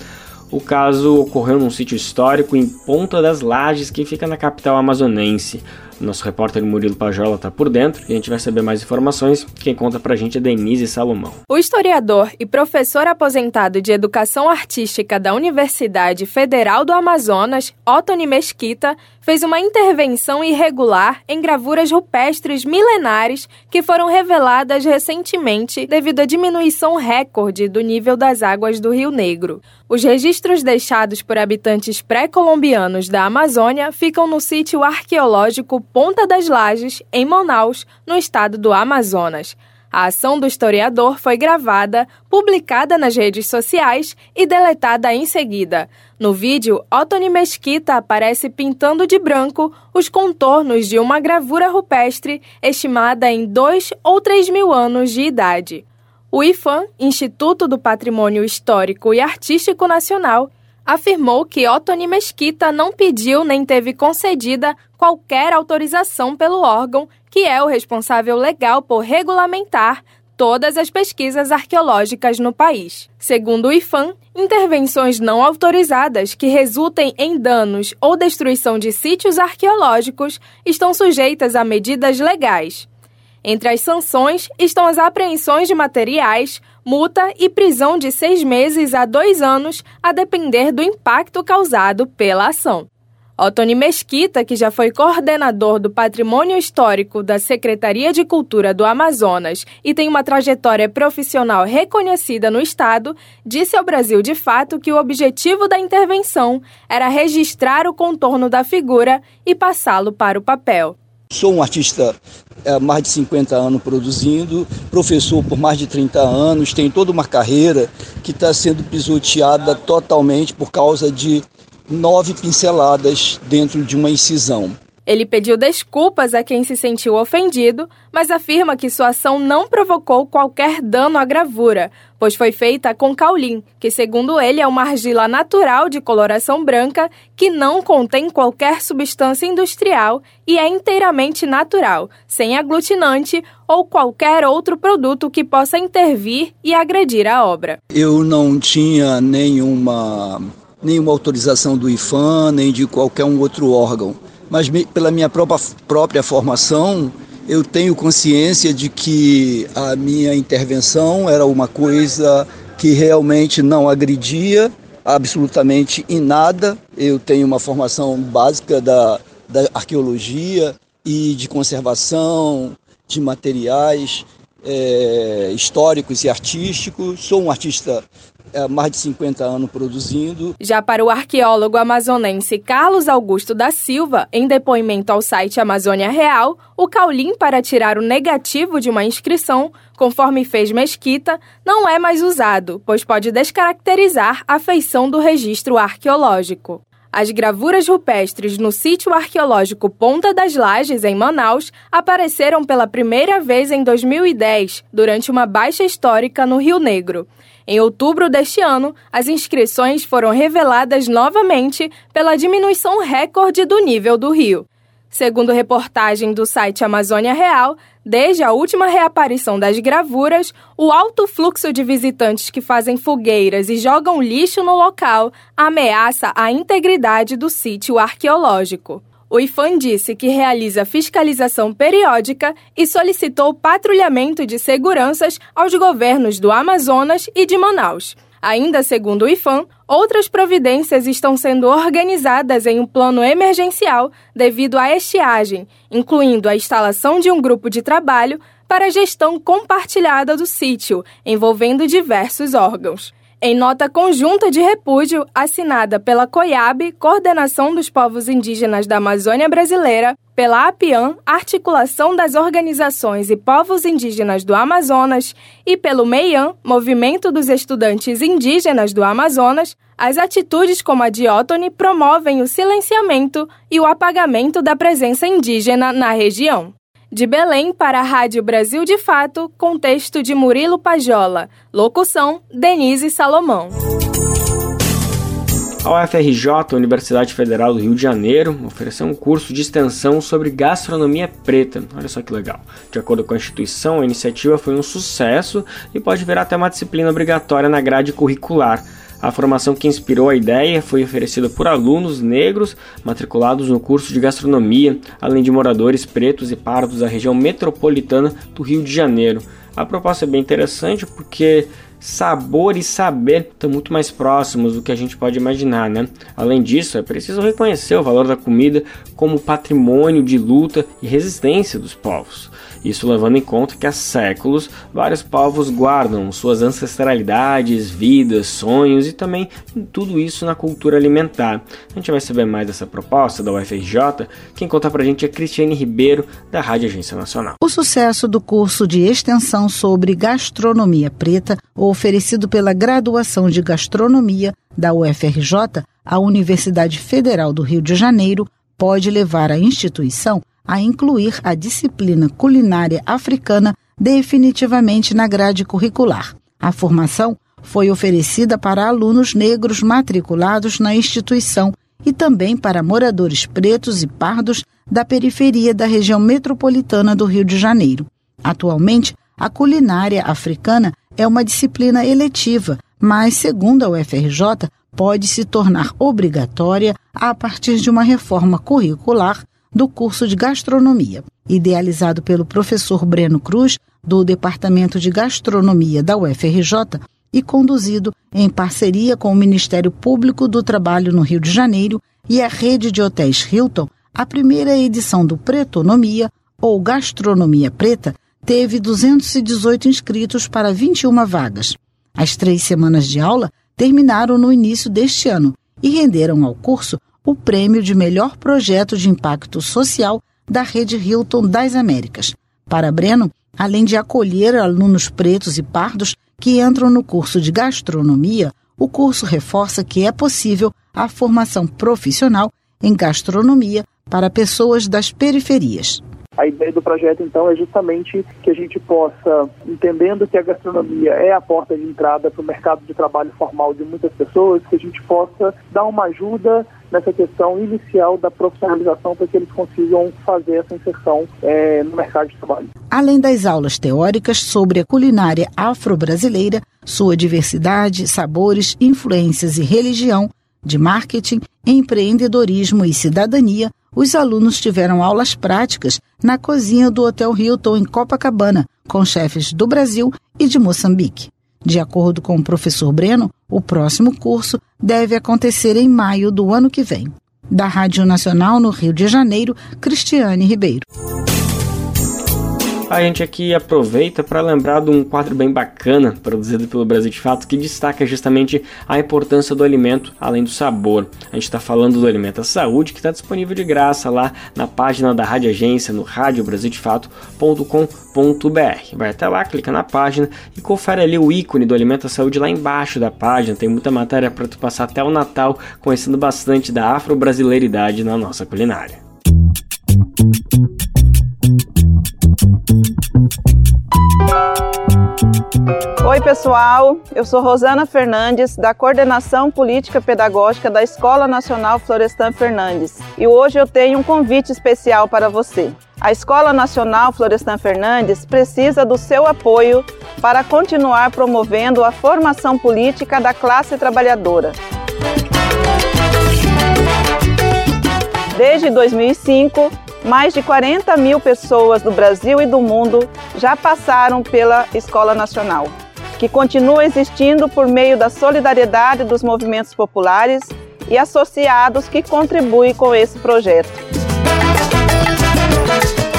O caso ocorreu num sítio histórico em Ponta das Lages, que fica na capital amazonense. Nosso repórter Murilo Pajola está por dentro e a gente vai saber mais informações. Quem conta pra gente é Denise Salomão. O historiador e professor aposentado de Educação Artística da Universidade Federal do Amazonas, Otoni Mesquita, fez uma intervenção irregular em gravuras rupestres milenares que foram reveladas recentemente devido à diminuição recorde do nível das águas do Rio Negro. Os registros deixados por habitantes pré-colombianos da Amazônia ficam no sítio arqueológico Ponta das Lajes, em Manaus, no estado do Amazonas. A ação do historiador foi gravada, publicada nas redes sociais e deletada em seguida. No vídeo, Otoni Mesquita aparece pintando de branco os contornos de uma gravura rupestre estimada em 2 ou 3 mil anos de idade. O IFAM, Instituto do Patrimônio Histórico e Artístico Nacional, afirmou que Otoni Mesquita não pediu nem teve concedida qualquer autorização pelo órgão, que é o responsável legal por regulamentar todas as pesquisas arqueológicas no país. Segundo o IFAM, intervenções não autorizadas que resultem em danos ou destruição de sítios arqueológicos estão sujeitas a medidas legais. Entre as sanções estão as apreensões de materiais, multa e prisão de seis meses a dois anos, a depender do impacto causado pela ação. Otoni Mesquita, que já foi coordenador do Patrimônio Histórico da Secretaria de Cultura do Amazonas e tem uma trajetória profissional reconhecida no Estado, disse ao Brasil de Fato que o objetivo da intervenção era registrar o contorno da figura e passá-lo para o papel. Sou um artista há é, mais de 50 anos produzindo, professor por mais de 30 anos, tenho toda uma carreira que está sendo pisoteada totalmente por causa de nove pinceladas dentro de uma incisão. Ele pediu desculpas a quem se sentiu ofendido, mas afirma que sua ação não provocou qualquer dano à gravura, pois foi feita com caulim, que segundo ele é uma argila natural de coloração branca que não contém qualquer substância industrial e é inteiramente natural, sem aglutinante ou qualquer outro produto que possa intervir e agredir a obra. Eu não tinha nenhuma nenhuma autorização do IFAM, nem de qualquer um outro órgão mas me, pela minha própria, própria formação, eu tenho consciência de que a minha intervenção era uma coisa que realmente não agredia absolutamente em nada. Eu tenho uma formação básica da, da arqueologia e de conservação de materiais é, históricos e artísticos. Sou um artista há mais de 50 anos produzindo. Já para o arqueólogo amazonense Carlos Augusto da Silva, em depoimento ao site Amazônia Real, o caulim para tirar o negativo de uma inscrição, conforme fez Mesquita, não é mais usado, pois pode descaracterizar a feição do registro arqueológico. As gravuras rupestres no sítio arqueológico Ponta das Lajes, em Manaus, apareceram pela primeira vez em 2010, durante uma baixa histórica no Rio Negro. Em outubro deste ano, as inscrições foram reveladas novamente pela diminuição recorde do nível do rio. Segundo reportagem do site Amazônia Real, desde a última reaparição das gravuras, o alto fluxo de visitantes que fazem fogueiras e jogam lixo no local ameaça a integridade do sítio arqueológico. O IFAM disse que realiza fiscalização periódica e solicitou patrulhamento de seguranças aos governos do Amazonas e de Manaus. Ainda segundo o IFAM, outras providências estão sendo organizadas em um plano emergencial devido à estiagem, incluindo a instalação de um grupo de trabalho para a gestão compartilhada do sítio, envolvendo diversos órgãos. Em nota conjunta de repúdio assinada pela COIAB, Coordenação dos Povos Indígenas da Amazônia Brasileira, pela APIAN, Articulação das Organizações e Povos Indígenas do Amazonas, e pelo MEIAN, Movimento dos Estudantes Indígenas do Amazonas, as atitudes como a Diótone promovem o silenciamento e o apagamento da presença indígena na região. De Belém para a Rádio Brasil de Fato, com texto de Murilo Pajola. Locução: Denise Salomão. A UFRJ, Universidade Federal do Rio de Janeiro, ofereceu um curso de extensão sobre gastronomia preta. Olha só que legal. De acordo com a instituição, a iniciativa foi um sucesso e pode virar até uma disciplina obrigatória na grade curricular. A formação que inspirou a ideia foi oferecida por alunos negros matriculados no curso de gastronomia, além de moradores pretos e pardos da região metropolitana do Rio de Janeiro. A proposta é bem interessante porque sabor e saber estão muito mais próximos do que a gente pode imaginar, né? Além disso, é preciso reconhecer o valor da comida como patrimônio de luta e resistência dos povos. Isso levando em conta que há séculos vários povos guardam suas ancestralidades, vidas, sonhos e também tudo isso na cultura alimentar. A gente vai saber mais dessa proposta da UFRJ. Quem conta pra gente é Cristiane Ribeiro, da Rádio Agência Nacional. O sucesso do curso de extensão sobre gastronomia preta, oferecido pela graduação de gastronomia da UFRJ, a Universidade Federal do Rio de Janeiro, pode levar a instituição a incluir a disciplina culinária africana definitivamente na grade curricular. A formação foi oferecida para alunos negros matriculados na instituição e também para moradores pretos e pardos da periferia da região metropolitana do Rio de Janeiro. Atualmente, a culinária africana é uma disciplina eletiva, mas, segundo a UFRJ, pode se tornar obrigatória a partir de uma reforma curricular do curso de gastronomia, idealizado pelo professor Breno Cruz, do Departamento de Gastronomia da UFRJ e conduzido em parceria com o Ministério Público do Trabalho no Rio de Janeiro e a rede de hotéis Hilton, a primeira edição do Pretonomia, ou Gastronomia Preta, teve 218 inscritos para 21 vagas. As três semanas de aula terminaram no início deste ano e renderam ao curso o prêmio de melhor projeto de impacto social da rede Hilton das Américas. Para Breno, além de acolher alunos pretos e pardos que entram no curso de gastronomia, o curso reforça que é possível a formação profissional em gastronomia para pessoas das periferias. A ideia do projeto, então, é justamente que a gente possa, entendendo que a gastronomia é a porta de entrada para o mercado de trabalho formal de muitas pessoas, que a gente possa dar uma ajuda nessa questão inicial da profissionalização para que eles consigam fazer essa inserção é, no mercado de trabalho. Além das aulas teóricas sobre a culinária afro-brasileira, sua diversidade, sabores, influências e religião, de marketing, empreendedorismo e cidadania, os alunos tiveram aulas práticas na cozinha do Hotel Hilton em Copacabana, com chefes do Brasil e de Moçambique. De acordo com o professor Breno, o próximo curso deve acontecer em maio do ano que vem. Da Rádio Nacional no Rio de Janeiro, Cristiane Ribeiro. A gente aqui aproveita para lembrar de um quadro bem bacana produzido pelo Brasil de Fato que destaca justamente a importância do alimento além do sabor. A gente está falando do Alimenta Saúde que está disponível de graça lá na página da Rádio Agência no radiobrasildefato.com.br. Vai até lá, clica na página e confere ali o ícone do Alimenta Saúde lá embaixo da página. Tem muita matéria para tu passar até o Natal conhecendo bastante da afro-brasileiridade na nossa culinária. Oi, pessoal. Eu sou Rosana Fernandes, da Coordenação Política Pedagógica da Escola Nacional Florestan Fernandes. E hoje eu tenho um convite especial para você. A Escola Nacional Florestan Fernandes precisa do seu apoio para continuar promovendo a formação política da classe trabalhadora. Desde 2005, mais de 40 mil pessoas do Brasil e do mundo já passaram pela Escola Nacional, que continua existindo por meio da solidariedade dos movimentos populares e associados que contribuem com esse projeto.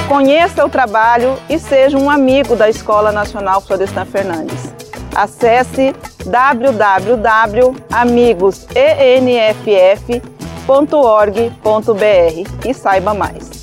Conheça o trabalho e seja um amigo da Escola Nacional Florestan Fernandes. Acesse www.amigosenff.org.br e saiba mais.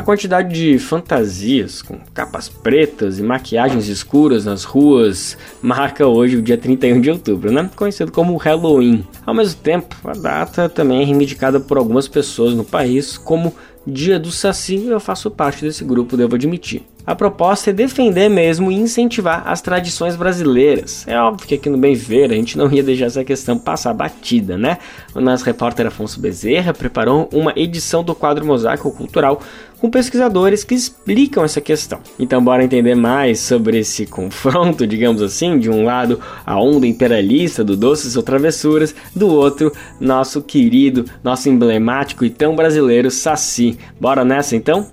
A quantidade de fantasias com capas pretas e maquiagens escuras nas ruas marca hoje o dia 31 de outubro, né? conhecido como Halloween. Ao mesmo tempo, a data também é reivindicada por algumas pessoas no país como Dia do Saci eu faço parte desse grupo, devo admitir. A proposta é defender mesmo e incentivar as tradições brasileiras. É óbvio que aqui no Bem Ver a gente não ia deixar essa questão passar batida, né? O nosso repórter Afonso Bezerra preparou uma edição do quadro Mosaico Cultural com pesquisadores que explicam essa questão. Então, bora entender mais sobre esse confronto, digamos assim, de um lado a onda imperialista do Doces ou Travessuras, do outro, nosso querido, nosso emblemático e tão brasileiro Saci. Bora nessa então?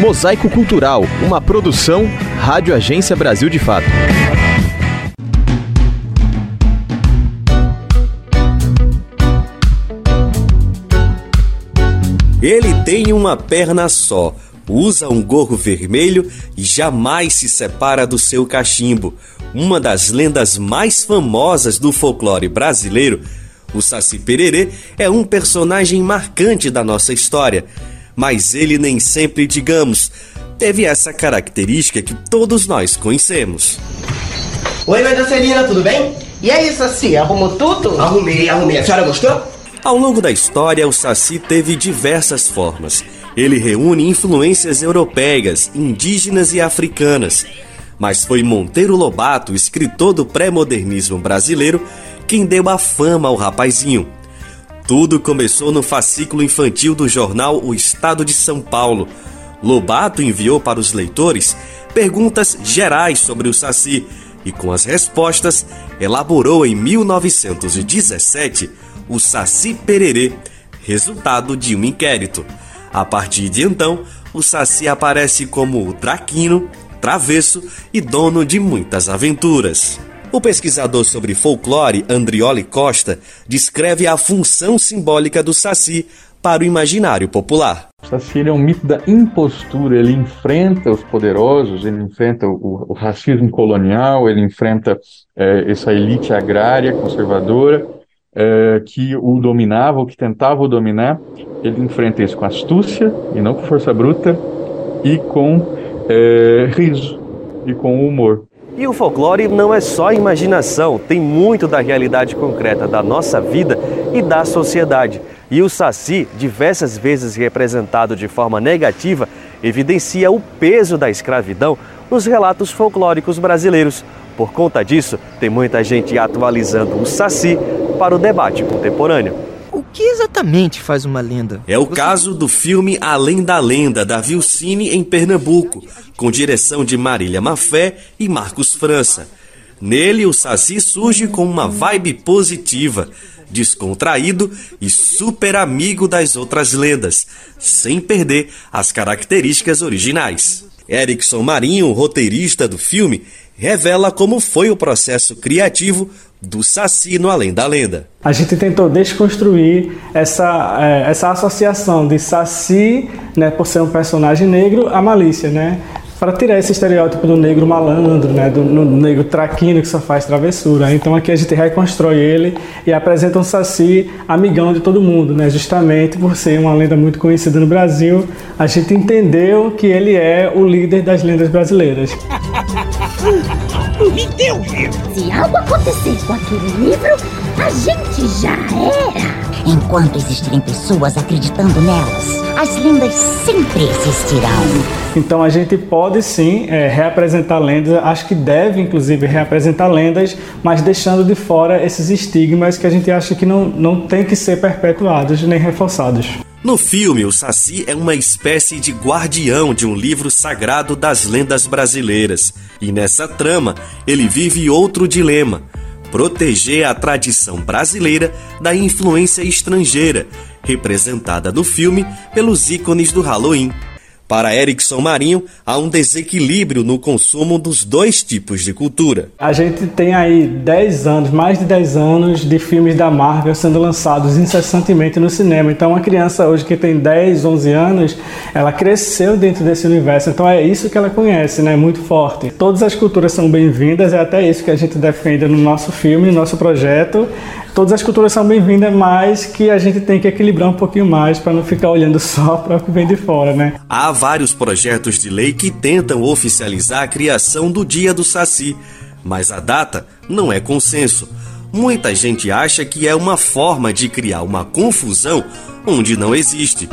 Mosaico Cultural, uma produção Rádio Agência Brasil de Fato. Ele tem uma perna só, usa um gorro vermelho e jamais se separa do seu cachimbo. Uma das lendas mais famosas do folclore brasileiro, o Saci Pererê é um personagem marcante da nossa história, mas ele nem sempre, digamos, teve essa característica que todos nós conhecemos. Oi, Celina, tudo bem? E aí, Saci, arrumou tudo? Arrumei, arrumei. A senhora gostou? Ao longo da história, o Saci teve diversas formas. Ele reúne influências europeias, indígenas e africanas. Mas foi Monteiro Lobato, escritor do pré-modernismo brasileiro, quem deu a fama ao rapazinho. Tudo começou no fascículo infantil do jornal O Estado de São Paulo. Lobato enviou para os leitores perguntas gerais sobre o Saci e, com as respostas, elaborou em 1917 o Saci Pererê, resultado de um inquérito. A partir de então, o Saci aparece como o traquino, travesso e dono de muitas aventuras. O pesquisador sobre folclore Andrioli Costa descreve a função simbólica do Saci para o imaginário popular. O Saci é um mito da impostura, ele enfrenta os poderosos, ele enfrenta o, o racismo colonial, ele enfrenta é, essa elite agrária conservadora é, que o dominava, ou que tentava o dominar, ele enfrenta isso com astúcia e não com força bruta, e com é, riso e com humor. E o folclore não é só imaginação, tem muito da realidade concreta da nossa vida e da sociedade. E o Saci, diversas vezes representado de forma negativa, evidencia o peso da escravidão nos relatos folclóricos brasileiros. Por conta disso, tem muita gente atualizando o Saci para o debate contemporâneo. O que exatamente faz uma lenda? É o caso do filme Além da Lenda, da Vilcine em Pernambuco, com direção de Marília Mafé e Marcos França. Nele, o Saci surge com uma vibe positiva, descontraído e super amigo das outras lendas, sem perder as características originais. Erickson Marinho, roteirista do filme, revela como foi o processo criativo do Saci no Além da Lenda. A gente tentou desconstruir essa, é, essa associação de Saci, né, por ser um personagem negro, a malícia, né? para tirar esse estereótipo do negro malandro, né, do, do, negro traquino que só faz travessura. Então aqui a gente reconstrói ele e apresenta um Saci amigão de todo mundo, né, justamente por ser uma lenda muito conhecida no Brasil. A gente entendeu que ele é o líder das lendas brasileiras. Me deu livro! Se algo acontecer com aquele livro, a gente já era! Enquanto existirem pessoas acreditando nelas, as lendas sempre existirão. Então a gente pode sim é, reapresentar lendas, acho que deve inclusive reapresentar lendas, mas deixando de fora esses estigmas que a gente acha que não, não tem que ser perpetuados nem reforçados. No filme, o Saci é uma espécie de guardião de um livro sagrado das lendas brasileiras. E nessa trama, ele vive outro dilema: proteger a tradição brasileira da influência estrangeira, representada no filme pelos ícones do Halloween. Para Erickson Marinho, há um desequilíbrio no consumo dos dois tipos de cultura. A gente tem aí 10 anos, mais de 10 anos de filmes da Marvel sendo lançados incessantemente no cinema. Então, uma criança hoje que tem 10, 11 anos, ela cresceu dentro desse universo. Então, é isso que ela conhece, né? Muito forte. Todas as culturas são bem-vindas, é até isso que a gente defende no nosso filme, no nosso projeto todas as culturas são bem-vindas, mas que a gente tem que equilibrar um pouquinho mais para não ficar olhando só para o que vem de fora, né? Há vários projetos de lei que tentam oficializar a criação do Dia do Saci, mas a data não é consenso. Muita gente acha que é uma forma de criar uma confusão onde não existe.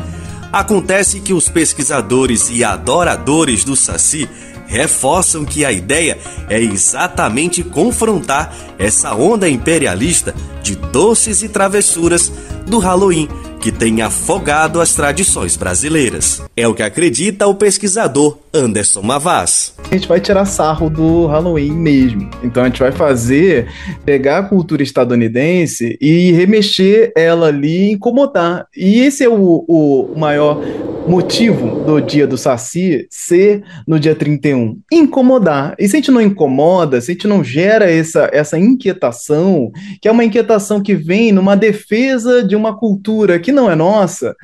Acontece que os pesquisadores e adoradores do Saci reforçam que a ideia é exatamente confrontar essa onda imperialista de doces e travessuras do Halloween que tem afogado as tradições brasileiras. É o que acredita o pesquisador Anderson Mavaz. A gente vai tirar sarro do Halloween mesmo. Então a gente vai fazer, pegar a cultura estadunidense e remexer ela ali, incomodar. E esse é o, o maior motivo do dia do Saci ser no dia 31. Incomodar. E se a gente não incomoda, se a gente não gera essa, essa inquietação, que é uma inquietação que vem numa defesa de uma cultura que não é nossa,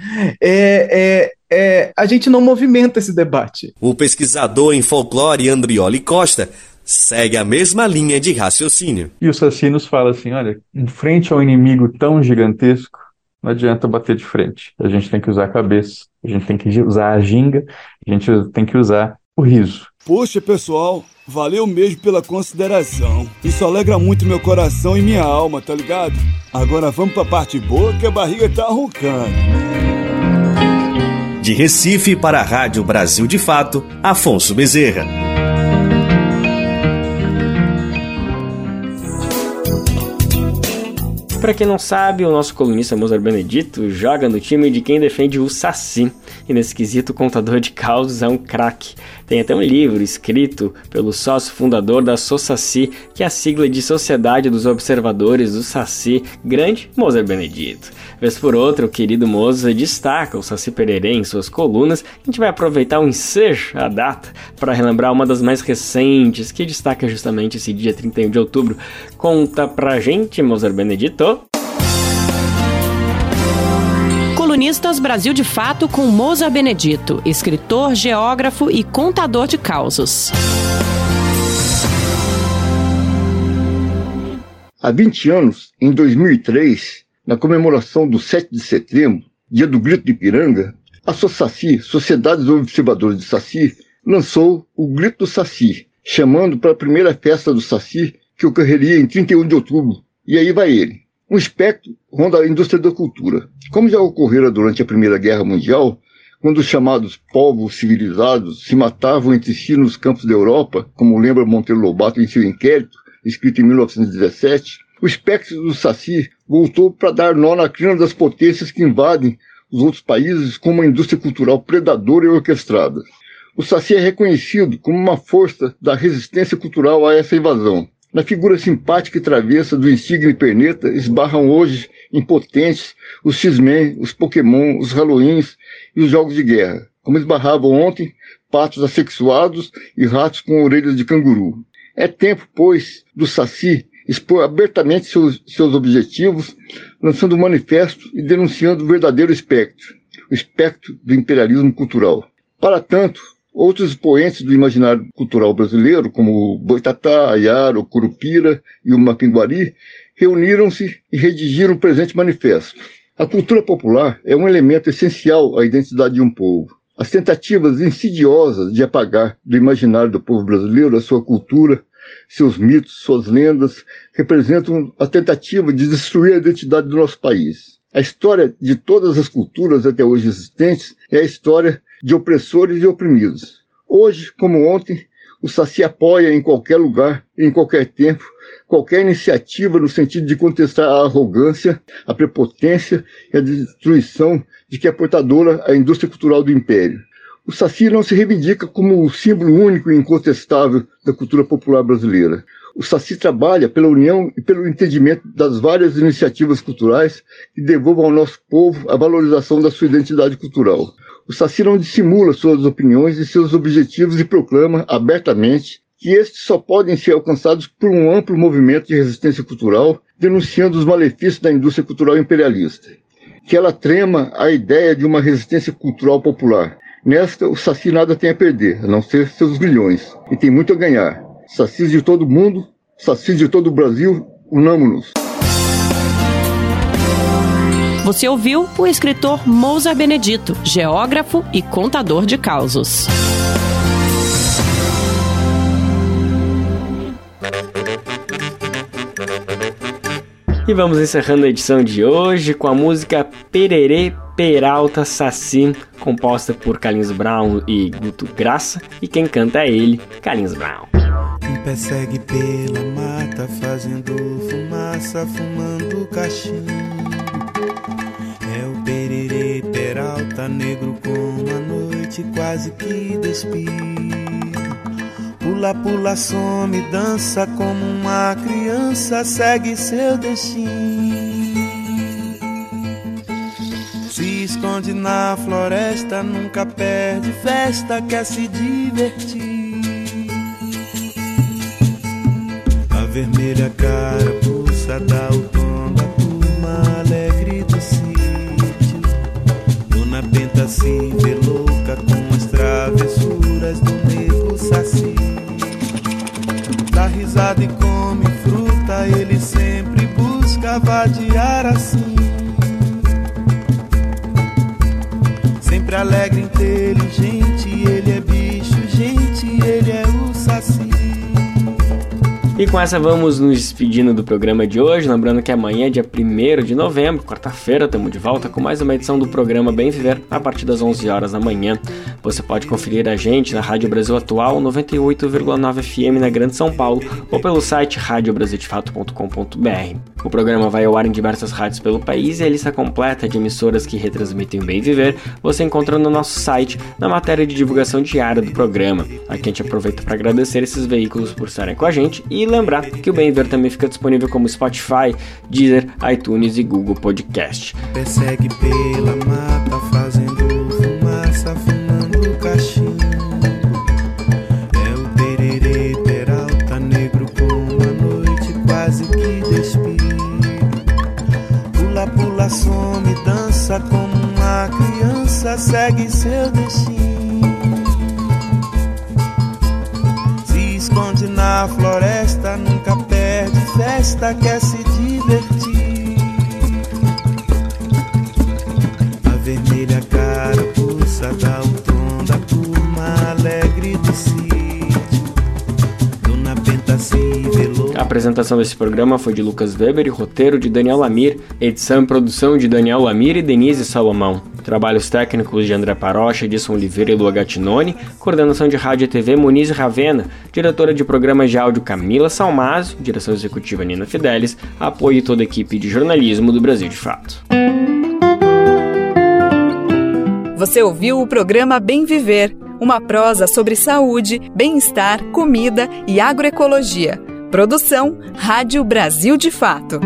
é, é, é, a gente não movimenta esse debate. O pesquisador em folclore Andrioli Costa segue a mesma linha de raciocínio. E o Saci nos fala assim: olha, em frente a um inimigo tão gigantesco, não adianta bater de frente. A gente tem que usar a cabeça, a gente tem que usar a ginga, a gente tem que usar o riso. Poxa, pessoal, valeu mesmo pela consideração. Isso alegra muito meu coração e minha alma, tá ligado? Agora vamos pra parte boa que a barriga tá roncando. De Recife para a Rádio Brasil de Fato, Afonso Bezerra. Para quem não sabe, o nosso colunista Mozart Benedito joga no time de quem defende o Saci. E nesse quesito, o contador de causos é um craque. Tem até um livro escrito pelo sócio fundador da SOSACI, que é a sigla de Sociedade dos Observadores do Saci, grande Mozart Benedito. Vez por outra, o querido Mozart destaca o Saci Pererê em suas colunas. A gente vai aproveitar o ensejo, a data, para relembrar uma das mais recentes, que destaca justamente esse dia 31 de outubro. Conta pra gente, Mozart Benedito. Colunistas Brasil de Fato com Moza Benedito, escritor, geógrafo e contador de causos. Há 20 anos, em 2003, na comemoração do 7 de setembro, dia do grito de Ipiranga, a SOSACI, Sociedade dos Observadores de Saci, lançou o Grito do Saci, chamando para a primeira festa do Saci, que ocorreria em 31 de outubro. E aí vai ele. Um espectro ronda a indústria da cultura. Como já ocorrera durante a Primeira Guerra Mundial, quando os chamados povos civilizados se matavam entre si nos campos da Europa, como lembra Monteiro Lobato em seu inquérito, escrito em 1917, o espectro do Saci voltou para dar nó na crina das potências que invadem os outros países com uma indústria cultural predadora e orquestrada. O Saci é reconhecido como uma força da resistência cultural a essa invasão. Na figura simpática e travessa do insigne perneta esbarram hoje impotentes os X-Men, os Pokémon, os Halloweens e os jogos de guerra, como esbarravam ontem patos assexuados e ratos com orelhas de canguru. É tempo, pois, do Saci expor abertamente seus, seus objetivos, lançando um manifesto e denunciando o verdadeiro espectro, o espectro do imperialismo cultural. Para tanto, Outros expoentes do imaginário cultural brasileiro, como Boitatá, Ayara, o Curupira e o Mapinguari, reuniram-se e redigiram o presente manifesto. A cultura popular é um elemento essencial à identidade de um povo. As tentativas insidiosas de apagar do imaginário do povo brasileiro a sua cultura, seus mitos, suas lendas, representam a tentativa de destruir a identidade do nosso país. A história de todas as culturas até hoje existentes é a história de opressores e oprimidos. Hoje, como ontem, o Saci apoia em qualquer lugar, em qualquer tempo, qualquer iniciativa no sentido de contestar a arrogância, a prepotência e a destruição de que é portadora a indústria cultural do império. O Saci não se reivindica como o símbolo único e incontestável da cultura popular brasileira. O Saci trabalha pela união e pelo entendimento das várias iniciativas culturais que devolvam ao nosso povo a valorização da sua identidade cultural. O Saci não dissimula suas opiniões e seus objetivos e proclama abertamente que estes só podem ser alcançados por um amplo movimento de resistência cultural, denunciando os malefícios da indústria cultural imperialista. Que ela trema a ideia de uma resistência cultural popular. Nesta, o Saci nada tem a perder, a não ser seus grilhões, e tem muito a ganhar. Sacis de todo mundo, sacis de todo o Brasil, unamo-nos. Você ouviu o escritor Mousa Benedito, geógrafo e contador de causos. E vamos encerrando a edição de hoje com a música Pererê Peralta Saci, composta por Carlinhos Brown e Guto Graça, e quem canta é ele, Carlinhos Brown. Me persegue pela mata, fazendo fumaça, fumando cachimbo. É o pererê peralta negro como a noite quase que despida. Pula, pula, some, dança como uma criança, segue seu destino. Esconde na floresta, nunca perde festa, quer se divertir. A vermelha carapuça dá o tom da turma alegre do sítio. Dona Benta se vê louca com as travessuras do nego saci. Dá risada e come fruta, ele sempre busca vadiar assim. Sempre alegre, inteligente, ele é bicho, E com essa vamos nos despedindo do programa de hoje, lembrando que amanhã, dia 1 de novembro, quarta-feira, estamos de volta com mais uma edição do programa Bem Viver, a partir das 11 horas da manhã. Você pode conferir a gente na Rádio Brasil Atual 98,9 FM na Grande São Paulo ou pelo site radiobrasildefato.com.br. O programa vai ao ar em diversas rádios pelo país e a lista completa de emissoras que retransmitem o Bem Viver você encontra no nosso site, na matéria de divulgação diária do programa. Aqui a gente aproveita para agradecer esses veículos por estarem com a gente e lembrar que o Bem Viver também fica disponível como Spotify, Deezer, iTunes e Google Podcast. Persegue pela mata, fazendo fumaça, fumando cachimbo. É o pererê peralta negro como a noite quase que despida. Pula, pula, some, dança como uma criança, segue seu destino. Se esconde na floresta, festa, quer se divertir. Apresentação desse programa foi de Lucas Weber e roteiro de Daniel Lamir, edição e produção de Daniel Lamir e Denise Salomão. Trabalhos técnicos de André Parocha, Edson Oliveira e Lua Gatinoni, coordenação de rádio e TV Muniz Ravena, diretora de programas de áudio Camila Salmazo, direção executiva Nina Fidelis, apoio e toda a equipe de jornalismo do Brasil de Fato. Você ouviu o programa Bem Viver, uma prosa sobre saúde, bem-estar, comida e agroecologia. Produção Rádio Brasil de Fato.